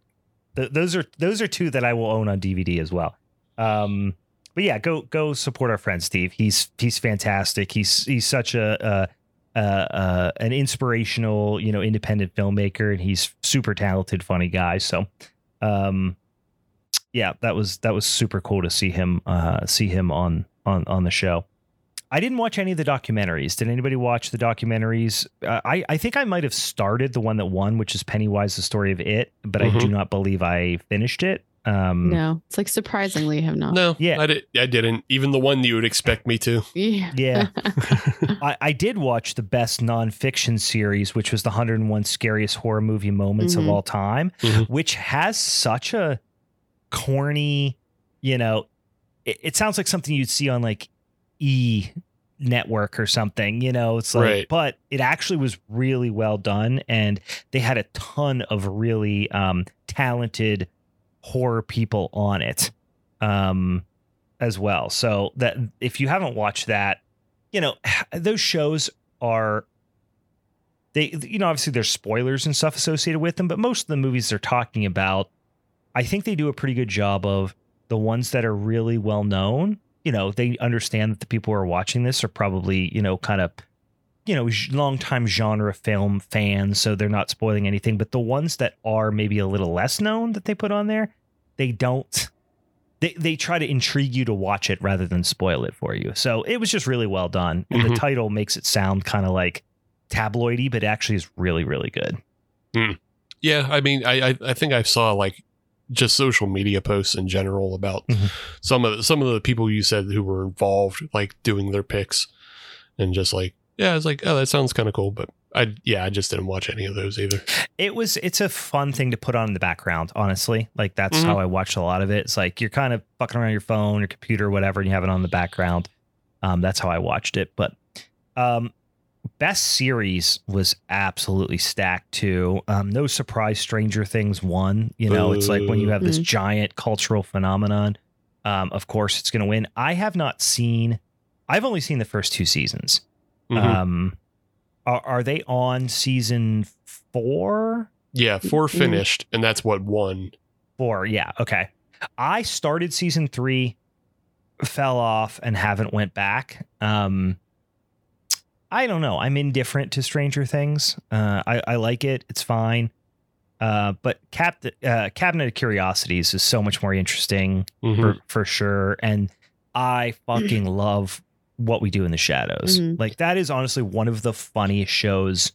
th- those are those are two that I will own on DVD as well. Um, but yeah, go go support our friend Steve. He's he's fantastic. He's he's such a. Uh, uh, uh, an inspirational, you know, independent filmmaker, and he's super talented, funny guy. So, um, yeah, that was that was super cool to see him uh, see him on on on the show. I didn't watch any of the documentaries. Did anybody watch the documentaries? Uh, I I think I might have started the one that won, which is Pennywise: The Story of It, but I do not believe I finished it. Um, No, it's like surprisingly have not. No, Yeah. I, did, I didn't. Even the one you would expect me to. Yeah. Yeah. I, I did watch the best nonfiction series, which was the 101 scariest horror movie moments of Mhm. all time, Mhm. which has such a corny, you know, it, it sounds like something you'd see on like E network or something, you know, it's like, Right. but it actually was really well done. And they had a ton of really um, talented horror people on it um, as well. So that if you haven't watched that, you know, those shows are they you know obviously there's spoilers and stuff associated with them but most of the movies they're talking about i think they do a pretty good job of the ones that are really well known you know they understand that the people who are watching this are probably you know kind of you know long time genre film fans so they're not spoiling anything but the ones that are maybe a little less known that they put on there they don't they, they try to intrigue you to watch it rather than spoil it for you. So it was just really well done and the title makes it sound kind of like tabloidy but actually is really really good. Yeah, I mean, I, I I think I saw like just social media posts in general about Mhm. some of the, some of the people you said who were involved, like doing their picks, and just like yeah, I was like, oh, that sounds kind of cool, but I yeah, I just didn't watch any of those either. it was it's a fun thing to put on in the background honestly. Like that's Mhm. how i watched a lot of it. It's like you're kind of fucking around your phone your computer whatever and you have it on the background. Um that's how i watched it but um best series was absolutely stacked too. Um no surprise stranger things won. You know it's like when you have this Boo. giant cultural phenomenon um of course it's going to win. I have not seen i've only seen the first two seasons Mhm. um are, are they on season four yeah, four finished, and that's what won. Four, yeah, okay. I started season three, fell off, and haven't went back. Um, I don't know. I'm indifferent to Stranger Things. Uh, I, I like it. It's fine. Uh, but Cap- uh, Cabinet of Curiosities is so much more interesting Mhm. for for sure. And I fucking love what we do in the shadows. Mhm. Like that is honestly one of the funniest shows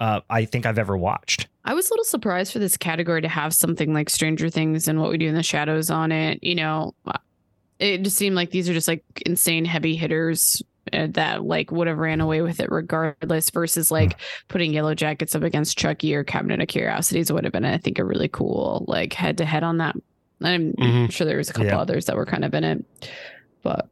uh, I think I've ever watched. I was a little surprised for this category to have something like Stranger Things and What We Do in the Shadows on it. You know, it just seemed like these are just like insane heavy hitters uh, that like would have ran away with it regardless versus like putting Yellow Jackets up against Chucky or Cabinet of Curiosities would have been, I think, a really cool like head to head on that. I'm Mhm. sure there was a couple Yeah. others that were kind of in it, but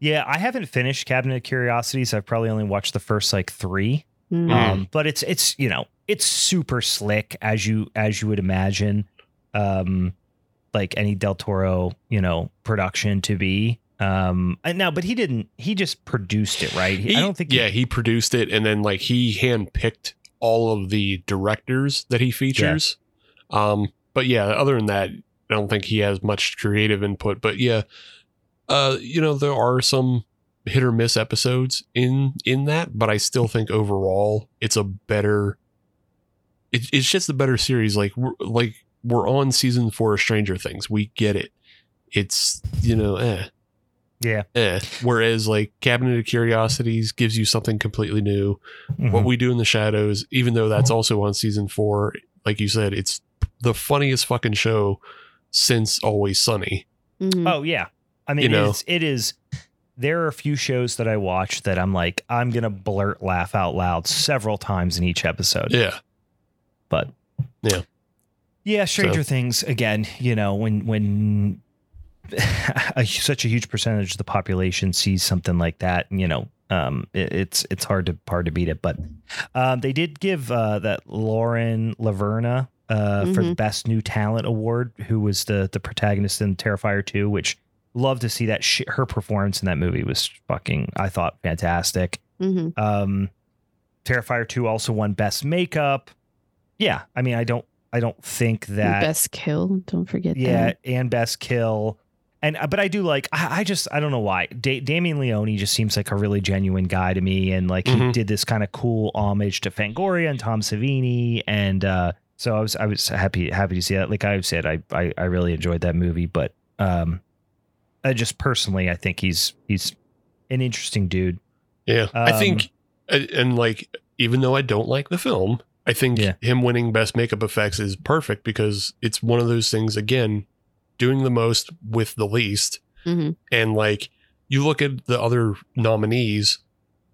Yeah, I haven't finished Cabinet of Curiosities. I've probably only watched the first like three. mm, Um, but it's it's you know it's super slick as you as you would imagine, um, like any Del Toro you know production to be. Um, and now, but he didn't. He just produced it, right? He- I don't think. Yeah, he produced it, and then like he handpicked all of the directors that he features. Um, but yeah, other than that, I don't think he has much creative input. But yeah, uh, you know, there are some hit or miss episodes in in that, but I still think overall it's a better. It, it's just a better series. Like we're like we're on season four of Stranger Things. We get it. It's you know, eh Yeah. eh. Whereas like Cabinet of Curiosities gives you something completely new. Mhm. What we do in the shadows, even though that's also on season four, like you said, it's the funniest fucking show since Always Sunny. mhm. Oh yeah, I mean You know. it's it is there are a few shows that I watch that I'm like, I'm gonna blurt laugh out loud several times in each episode. Yeah. But Yeah. yeah, Stranger So- Things again. You know, when when a, such a huge percentage of the population sees something like that, you know, um, it, it's it's hard to hard to beat it. But um, they did give uh, that Lauren LaVera uh, for the best new talent award, who was the the protagonist in Terrifier two, which love to see that sh- her performance in that movie was fucking I thought fantastic. hmm Um, Terrifier two also won best makeup. Yeah, I mean I don't I don't think that Best kill. Don't forget yeah, that. and best kill. And uh, but I do like I, I just I don't know why da- Damien Leone just seems like a really genuine guy to me, and like he Mhm. did this kind of cool homage to Fangoria and Tom Savini, and uh, so I was I was happy happy to see that. Like I've said, I I, I really enjoyed that movie, but um, I just personally I think he's he's an interesting dude. Yeah. I Um, think, and, and like, even though I don't like the film, I think Yeah. him winning best makeup effects is perfect because it's one of those things, again, doing the most with the least. hmm And like, you look at the other nominees,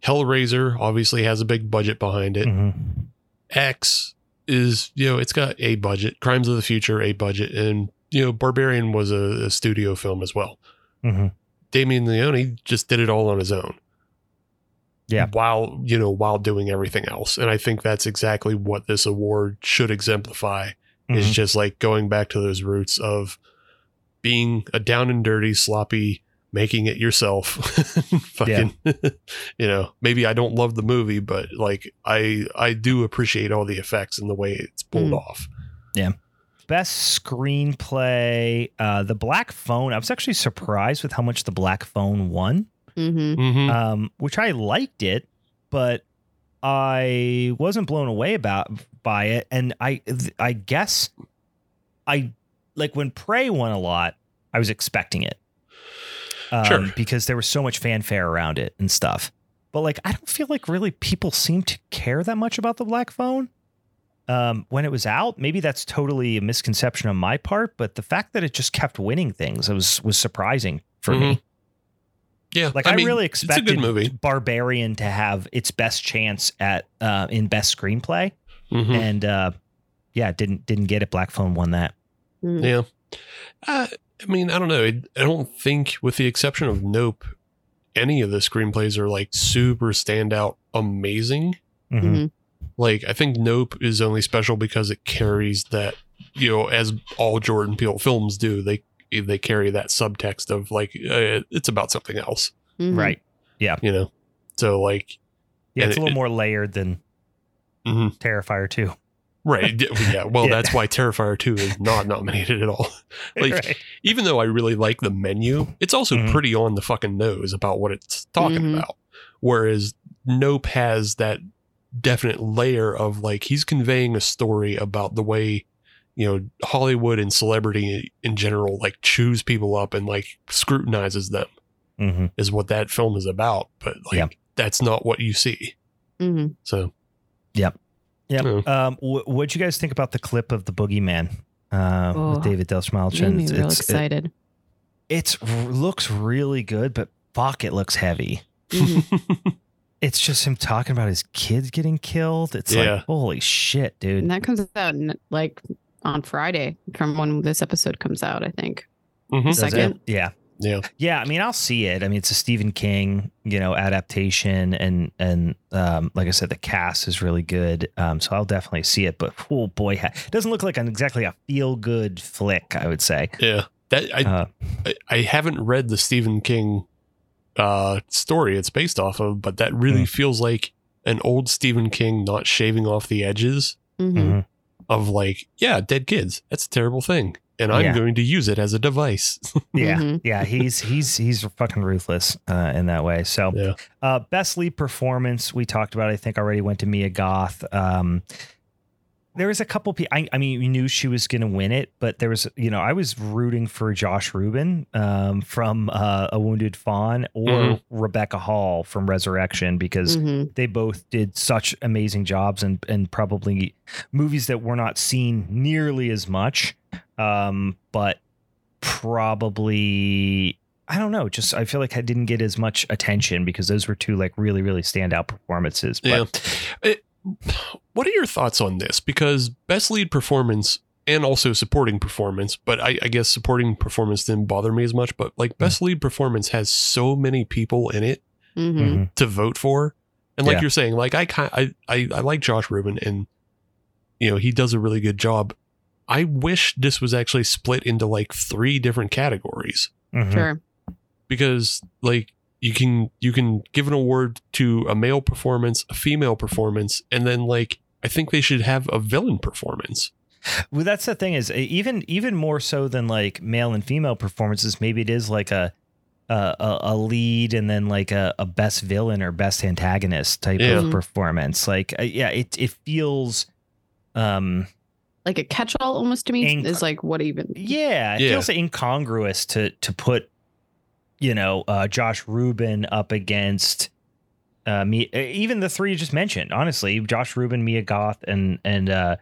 Hellraiser obviously has a big budget behind it. Mhm. X is, you know, it's got a budget. Crimes of the Future, a budget. And, you know, Barbarian was a, a studio film as well. Mhm. Damien Leone just did it all on his own. Yeah. While, you know, while doing everything else. And I think that's exactly what this award should exemplify is Mhm. just like going back to those roots of being a down and dirty, sloppy, making it yourself. Fucking, you know, maybe I don't love the movie, but like I I do appreciate all the effects and the way it's pulled Mm. off. Best screenplay, uh, The Black Phone. I was actually surprised with how much The Black Phone won. hmm Mm-hmm. um, which I liked it, but I wasn't blown away about by it. And I, I guess, I like when Prey won a lot. I was expecting it, um, Sure. because there was so much fanfare around it and stuff. But like, I don't feel like really people seem to care that much about the Black Phone. Um, when it was out, maybe that's totally a misconception on my part. But the fact that it just kept winning things was was surprising for me. yeah, Like I, mean, really it's a expected good movie. Barbarian to have its best chance at uh, in best screenplay, Mhm. and uh, yeah, didn't didn't get it. Black Phone won that. Mm-hmm. Yeah. Uh, I mean, I don't know. I, I don't think, with the exception of Nope, any of the screenplays are like super standout amazing. Mhm. Like, I think Nope is only special because it carries that, you know, as all Jordan Peele films do, they they carry that subtext of like uh, it's about something else, Mhm. Right? Yeah. You know. So like, Yeah, it's a it- little more layered than Mhm. Terrifier two. right? yeah. Well, Yeah. that's why Terrifier two is not nominated at all. Like, Right. even though I really like the menu, it's also Mhm. pretty on the fucking nose about what it's talking Mhm. about. Whereas Nope has that definite layer of like he's conveying a story about the way you know Hollywood and celebrity in general like chews people up and like scrutinizes them Mhm. is what that film is about. But like Yeah. that's not what you see. Mhm. So Yeah. Mm. Um, wh- what'd you guys think about the clip of the Boogeyman uh, Oh, with David Del Made Schmalchen? me real It's, it, excited. it's looks really good, but fuck, it looks heavy. Mhm. It's just him talking about his kids getting killed. It's Yeah. like holy shit, dude. and that comes out n- like on Friday from when this episode comes out. I think. Mhm. Second. Yeah. Yeah. Yeah, I mean, I'll see it. I mean, it's a Stephen King, you know, adaptation, and and um, like I said, the cast is really good. Um, so I'll definitely see it. But oh boy, it doesn't look like an exactly a feel good flick. I would say. Yeah. That I Uh, I, I haven't read the Stephen King uh, story it's based off of, but that really Mm. feels like an old Stephen King not shaving off the edges Mhm. mhm. of like, yeah, dead kids. That's a terrible thing. And I'm Yeah. going to use it as a device. Yeah, Mhm. yeah, he's he's he's fucking ruthless uh, in that way. So, Yeah. uh, best lead performance we talked about. I think already went to Mia Goth. Um, there was a couple people. I, I mean, we knew she was going to win it, but there was, you know, I was rooting for Josh Ruben um, from uh, A Wounded Fawn or Mhm. Rebecca Hall from Resurrection because Mhm. they both did such amazing jobs and and probably movies that were not seen nearly as much um but probably I don't know. Just I feel like I didn't get as much attention because those were two like really really standout performances. But yeah. It, what are your thoughts on this? Because best lead performance and also supporting performance, but I, I guess supporting performance didn't bother me as much. But like best lead performance has so many people in it Mhm. Mhm. to vote for, and like Yeah. you're saying, like I kind I, I I like Josh Ruben, and you know he does a really good job. I wish this was actually split into like three different categories Mhm. Sure. because like you can you can give an award to a male performance, a female performance, and then like I think they should have a villain performance. Well, that's the thing is even even more so than like male and female performances. Maybe it is like a a, a- a lead and then like a, a best villain or best antagonist type Yeah. of performance. Like uh, yeah, it it feels um Like a catch-all almost to me Inc- is like what even? yeah, it Yeah. feels incongruous to to put you know uh Josh Ruben up against uh me even the three you just mentioned. Honestly, Josh Ruben, Mia Goth and and uh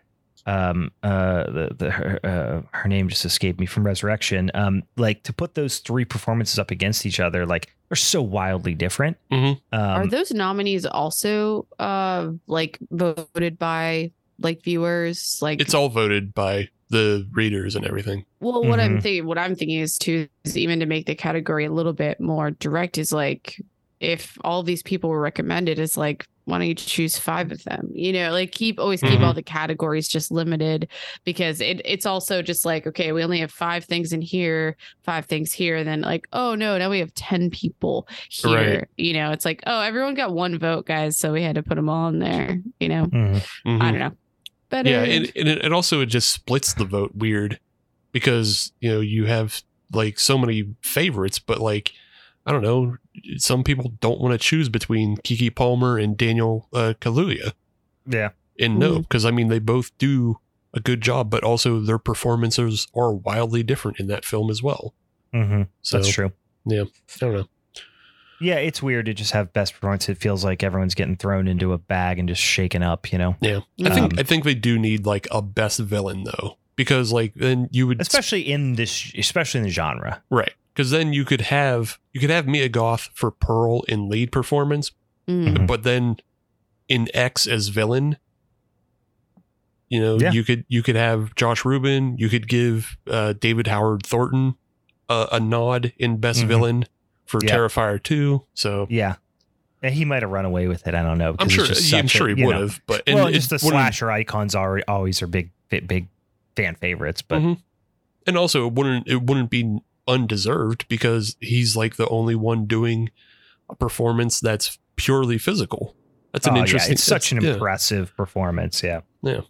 um uh the, the her, uh, her name just escaped me from resurrection um like to put those three performances up against each other like they're so wildly different Mhm. Are um those nominees also uh like voted by like viewers? Like It's all voted by the readers and everything. Well, what I'm Mhm. thinking, what I'm thinking is too, is even to make the category a little bit more direct, is like if all these people were recommended, is like why don't you choose five of them? You know, like keep always keep Mm-hmm. all the categories just limited because it it's also just like okay, we only have five things in here, five things here, and then like oh no, now we have ten people here. Right. You know, it's like oh everyone got one vote, guys, so we had to put them all in there. You know, mhm. Mhm. I don't know, but yeah and, and it, it also it just splits the vote weird because you know you have like so many favorites but like i don't know some people don't want to choose between keke palmer and daniel uh, kaluuya. Yeah. And no because i mean they both do a good job but also their performances are wildly different in that film as well. Hmm so that's true. Yeah, i don't know yeah it's weird to just have best performance it feels like everyone's getting thrown into a bag and just shaken up you know yeah i think Um, i think they do need like a best villain though because like then you would especially in this especially in the genre Right. Because then you could have you could have Mia Goth for Pearl in lead performance, mm, Mhm. but then in X as villain. You know, Yeah. you could you could have Josh Ruben. You could give uh, David Howard Thornton a, a nod in best Mhm. villain for. Terrifier two. So Yeah. He might have run away with it. I don't know. I'm sure just I'm sure he would have. But well, just the slasher icons are always are big, big, big fan favorites. But Mhm. and also it wouldn't it wouldn't be undeserved because he's like the only one doing a performance that's purely physical. That's an oh, interesting. yeah, it's such an yeah. impressive performance. Yeah. Yeah.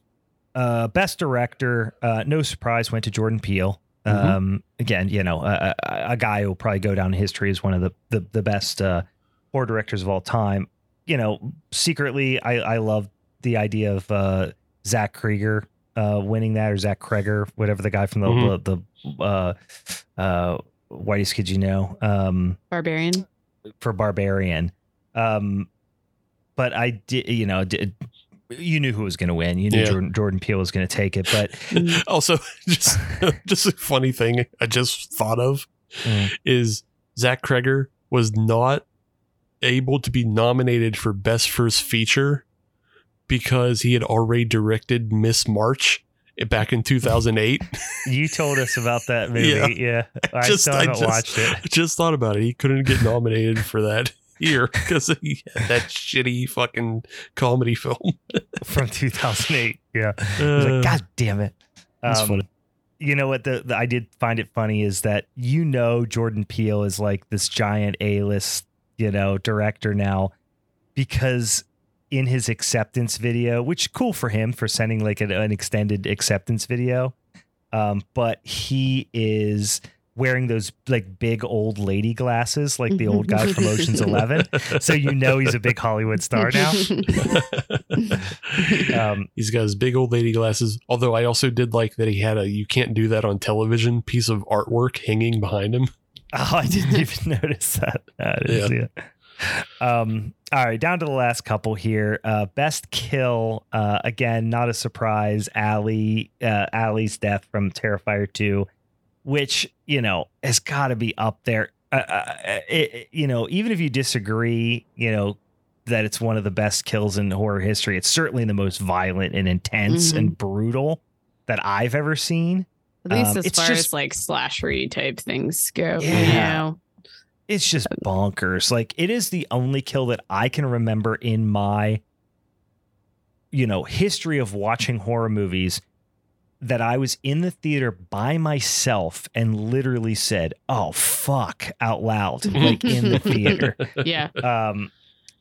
Uh, best director, uh, no surprise, went to Jordan Peele. Mhm. Um, again, you know, a, a, a guy who will probably go down in history as one of the the, the best uh, horror directors of all time. You know, secretly, I I love the idea of uh, Zach Krieger uh, winning that, or Zach Cregger, whatever the guy from the Mhm. the, the uh, uh, Whitest Kid You Know. Um, Barbarian. for Barbarian. Um, but I did, you know, did, you knew who was going to win. You knew Yeah. Jordan, Jordan Peele was going to take it. But Mm. Also, just just a funny thing I just thought of Mm. is Zach Cregger was not able to be nominated for best first feature because he had already directed Miss March back in 2008. you told us about that movie. Yeah. Yeah, I Just- still I haven't just- watched it. I just thought about it. He couldn't get nominated for that here because he had that shitty fucking comedy film. from 2008. Yeah, I was Uh, like, God damn it. That's Um, funny. You know what? The, the I did find it funny is that you know Jordan Peele is like this giant A list, you know, director now, because in his acceptance video, which cool for him for sending like an, an extended acceptance video, um, but he is wearing those like big old lady glasses, like the old guy from Ocean's Eleven. So you know he's a big Hollywood star now. Um, He's got his big old lady glasses. Although I also did like that he had a "you can't do that on television" piece of artwork hanging behind him. Oh, I didn't even notice that. I didn't see it. Um, all right, down to the last couple here. Uh, best kill. Uh, again, not a surprise. Allie, uh, Allie's death from Terrifier 2, which, you know, has got to be up there. uh, uh, it, you know, even if you disagree, you know, that it's one of the best kills in horror history, it's certainly the most violent and intense Mhm. and brutal that I've ever seen. At least Um, as it's far just- as like slashery type things go. You Yeah. know? It's just bonkers. Like it is the only kill that I can remember in my you know, history of watching horror movies that I was in the theater by myself and literally said, "Oh fuck" out loud like in the theater. Yeah. Um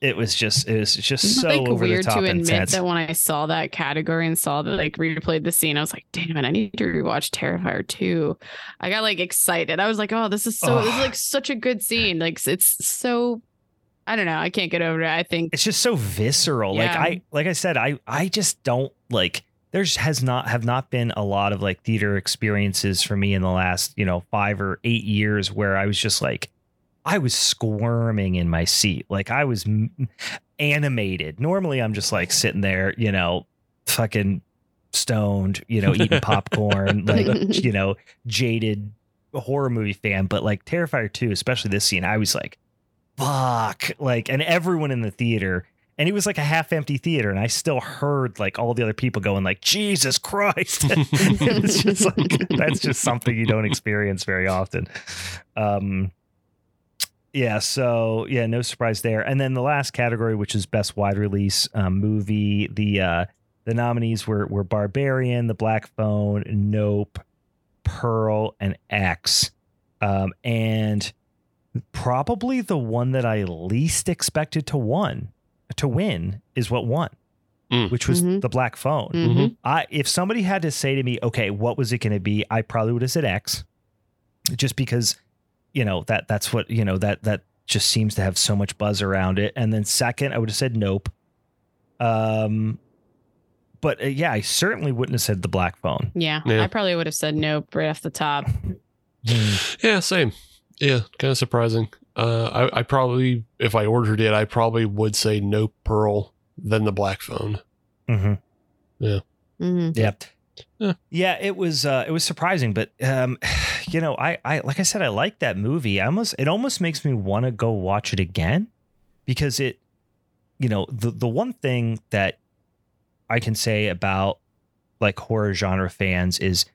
it was just it was just It's so like over the weird top to admit intense. that when I saw that category and saw that like replayed the scene, I was like, damn it, I need to rewatch Terrifier 2. I got like excited. I was like, oh, this is so this is like such a good scene. Like it's so I don't know. I can't get over it. I think it's just so visceral like i like i said i i just don't like there's has not have not been a lot of like theater experiences for me in the last you know five or eight years where i was just like i was squirming in my seat. Like i was animated. Normally i'm just like sitting there you know fucking stoned you know eating popcorn like you know jaded horror movie fan. But like terrifier 2 especially this scene i was like fuck. Like and everyone in the theater and it was like a half empty theater and i still heard like all the other people going like jesus christ. Just like that's just something you don't experience very often. Um yeah so yeah no surprise there. And then the last category which is best wide release um, movie the uh the nominees were were barbarian the black phone nope pearl and x. Um and probably the one that I least expected to won to win is what won, Mm. which was Mhm. the black phone. Mhm. I if somebody had to say to me, okay, what was it going to be? I probably would have said X, just because you know that that's what you know that that just seems to have so much buzz around it. And then second, I would have said Nope. Um, but uh, yeah, I certainly wouldn't have said the black phone. yeah, Yeah. I probably would have said nope right off the top. Yeah, same. Yeah, kind of surprising. Uh, I, I probably, if I ordered it, I probably would say no pearl, than the black phone. Mhm. hmm Yeah. Yeah. Yeah, it was uh it was surprising, but um you know, I I like I said I like that movie. I almost it almost makes me want to go watch it again because it you know, the the one thing that I can say about like horror genre fans is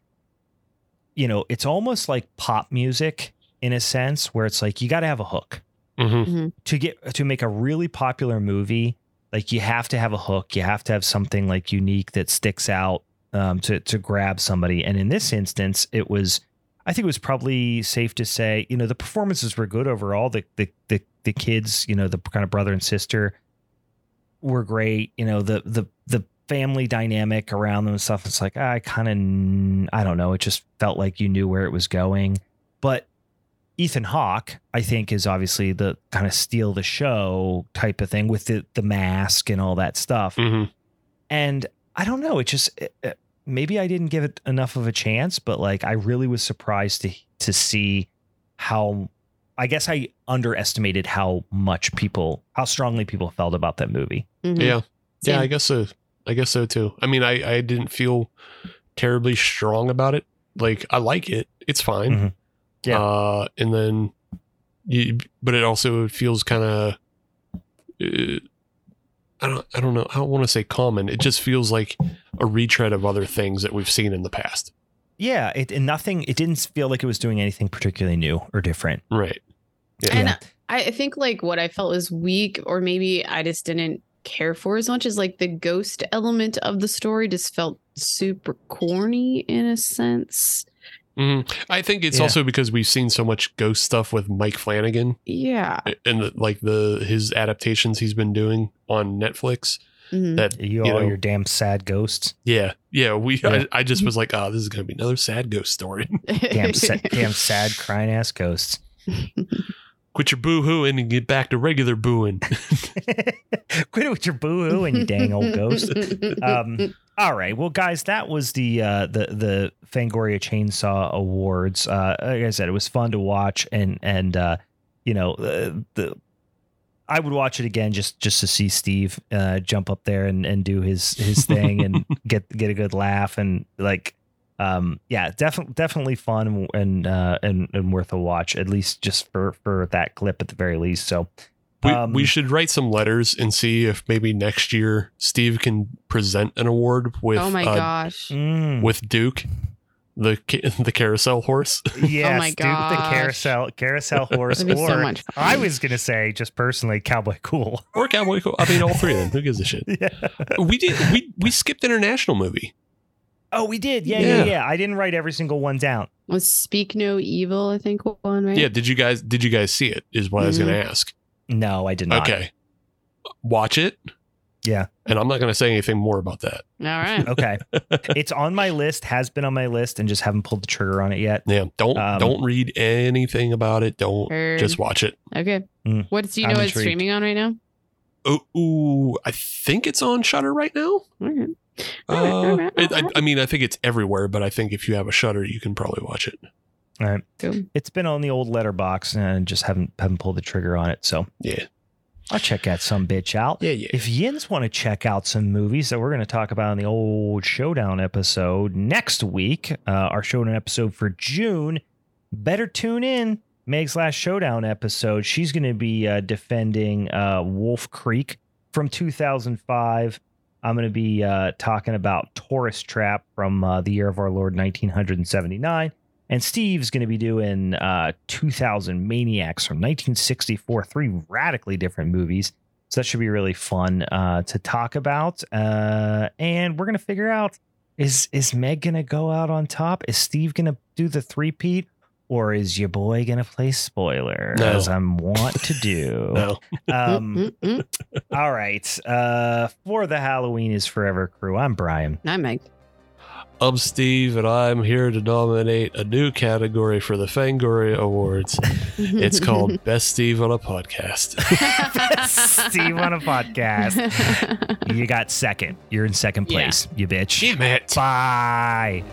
you know, it's almost like pop music in a sense where it's like you got to have a hook. Hmm to get to make a really popular movie like you have to have a hook. You have to have something like unique that sticks out um, to to grab somebody. And in this instance it was i think it was probably safe to say you know the performances were good overall. The the the, the kids you know the kind of brother and sister were great. You know the the the family dynamic around them and stuff it's like i kind of i don't know. It just felt like you knew where it was going. But Ethan Hawke, I think, is obviously the kind of steal the show type of thing with the the mask and all that stuff. hmm And I don't know, it just it, it- maybe I didn't give it enough of a chance, but like I really was surprised to to see how I guess I underestimated how much people how strongly people felt about that movie. Mhm. Yeah. Yeah, Same. I guess so. I guess so too. I mean, I, I didn't feel terribly strong about it. Like, I like it. It's fine. Mhm. Yeah. Uh, and then, you, but it also feels kind of, uh, I don't, I don't know. I don't want to say common. It just feels like a retread of other things that we've seen in the past. Yeah, it and nothing it didn't feel like it was doing anything particularly new or different. Right. Yeah. And Yeah. I I think like what I felt was weak, or maybe I just didn't care for as much as like the ghost element of the story just felt super corny in a sense. Mhm. I think it's Yeah. also because we've seen so much ghost stuff with Mike Flanagan Yeah. and the, like the his adaptations he's been doing on Netflix. Mhm. That You, you all know, your damn sad ghosts. Yeah, yeah. We, Yeah. I, I just was like, oh, this is gonna be another sad ghost story. Damn, sa- damn sad crying ass ghosts. Quit your boo hooing and get back to regular booing. Quit it with your boo hoo and you dang old ghost. Um, all right, well, guys, that was the uh, the the Fangoria Chainsaw Awards. Uh, like I said, it was fun to watch, and and uh, you know uh, the I would watch it again just just to see Steve uh, jump up there and, and do his his thing and get get a good laugh and like um, yeah, definitely definitely fun and uh, and and worth a watch at least just for for that clip at the very least. So we, um, we should write some letters and see if maybe next year Steve can present an award with oh my uh, gosh. mm, with Duke, the the carousel horse. yes, Oh my Duke the carousel carousel horse, or so much. I was gonna say just personally Cowboy Cool. or Cowboy Cool. I mean, all three of them. Who gives a shit? yeah. We did. We we skipped international movie. Oh, we did. Yeah, yeah, Yeah. yeah, I didn't write every single one down. Was Speak No Evil, I think, one, right? Yeah. Did you guys Did you guys see it? Is what I was going to ask. No, I did not. Okay. Watch it. Yeah. And I'm not going to say anything more about that. All right. Okay. it's on my list, has been on my list, and just haven't pulled the trigger on it yet. Yeah. Don't Um, don't read anything about it. Don't Heard. just watch it. Okay. Mm. What do you I'm know it's streaming on right now? Oh, ooh, I think it's on Shudder right now. Okay. All right, all right, it- I. I mean, I think it's everywhere, but I think if you have a Shudder, you can probably watch it. All right. Cool. It's been on the old Letterboxd and just haven't haven't pulled the trigger on it. So Yeah. I'll check that some bitch out. Yeah. Yeah. If yins want to check out some movies that we're going to talk about in the old showdown episode next week, uh, our showdown episode for June, better tune in. Meg's last showdown episode. She's going to be uh, defending uh, Wolf Creek from 2005. I'm going to be uh, talking about Tourist Trap from uh, the year of our Lord 1979. And Steve's going to be doing uh, 2000 Maniacs from 1964, three radically different movies. So that should be really fun uh, to talk about. Uh, and we're going to figure out is is Meg going to go out on top? Is Steve going to do the three-peat? Or is your boy going to play spoiler No. as I'm want to do? No. Um, all right. Uh, for the Halloween is Forever crew, I'm Brian. I'm Meg. I'm Steve, and I'm here to nominate a new category for the Fangoria Awards. It's called Best Steve on a Podcast. Steve on a podcast. You got second. You're in second Yeah. place, you bitch. Damn it. Bye.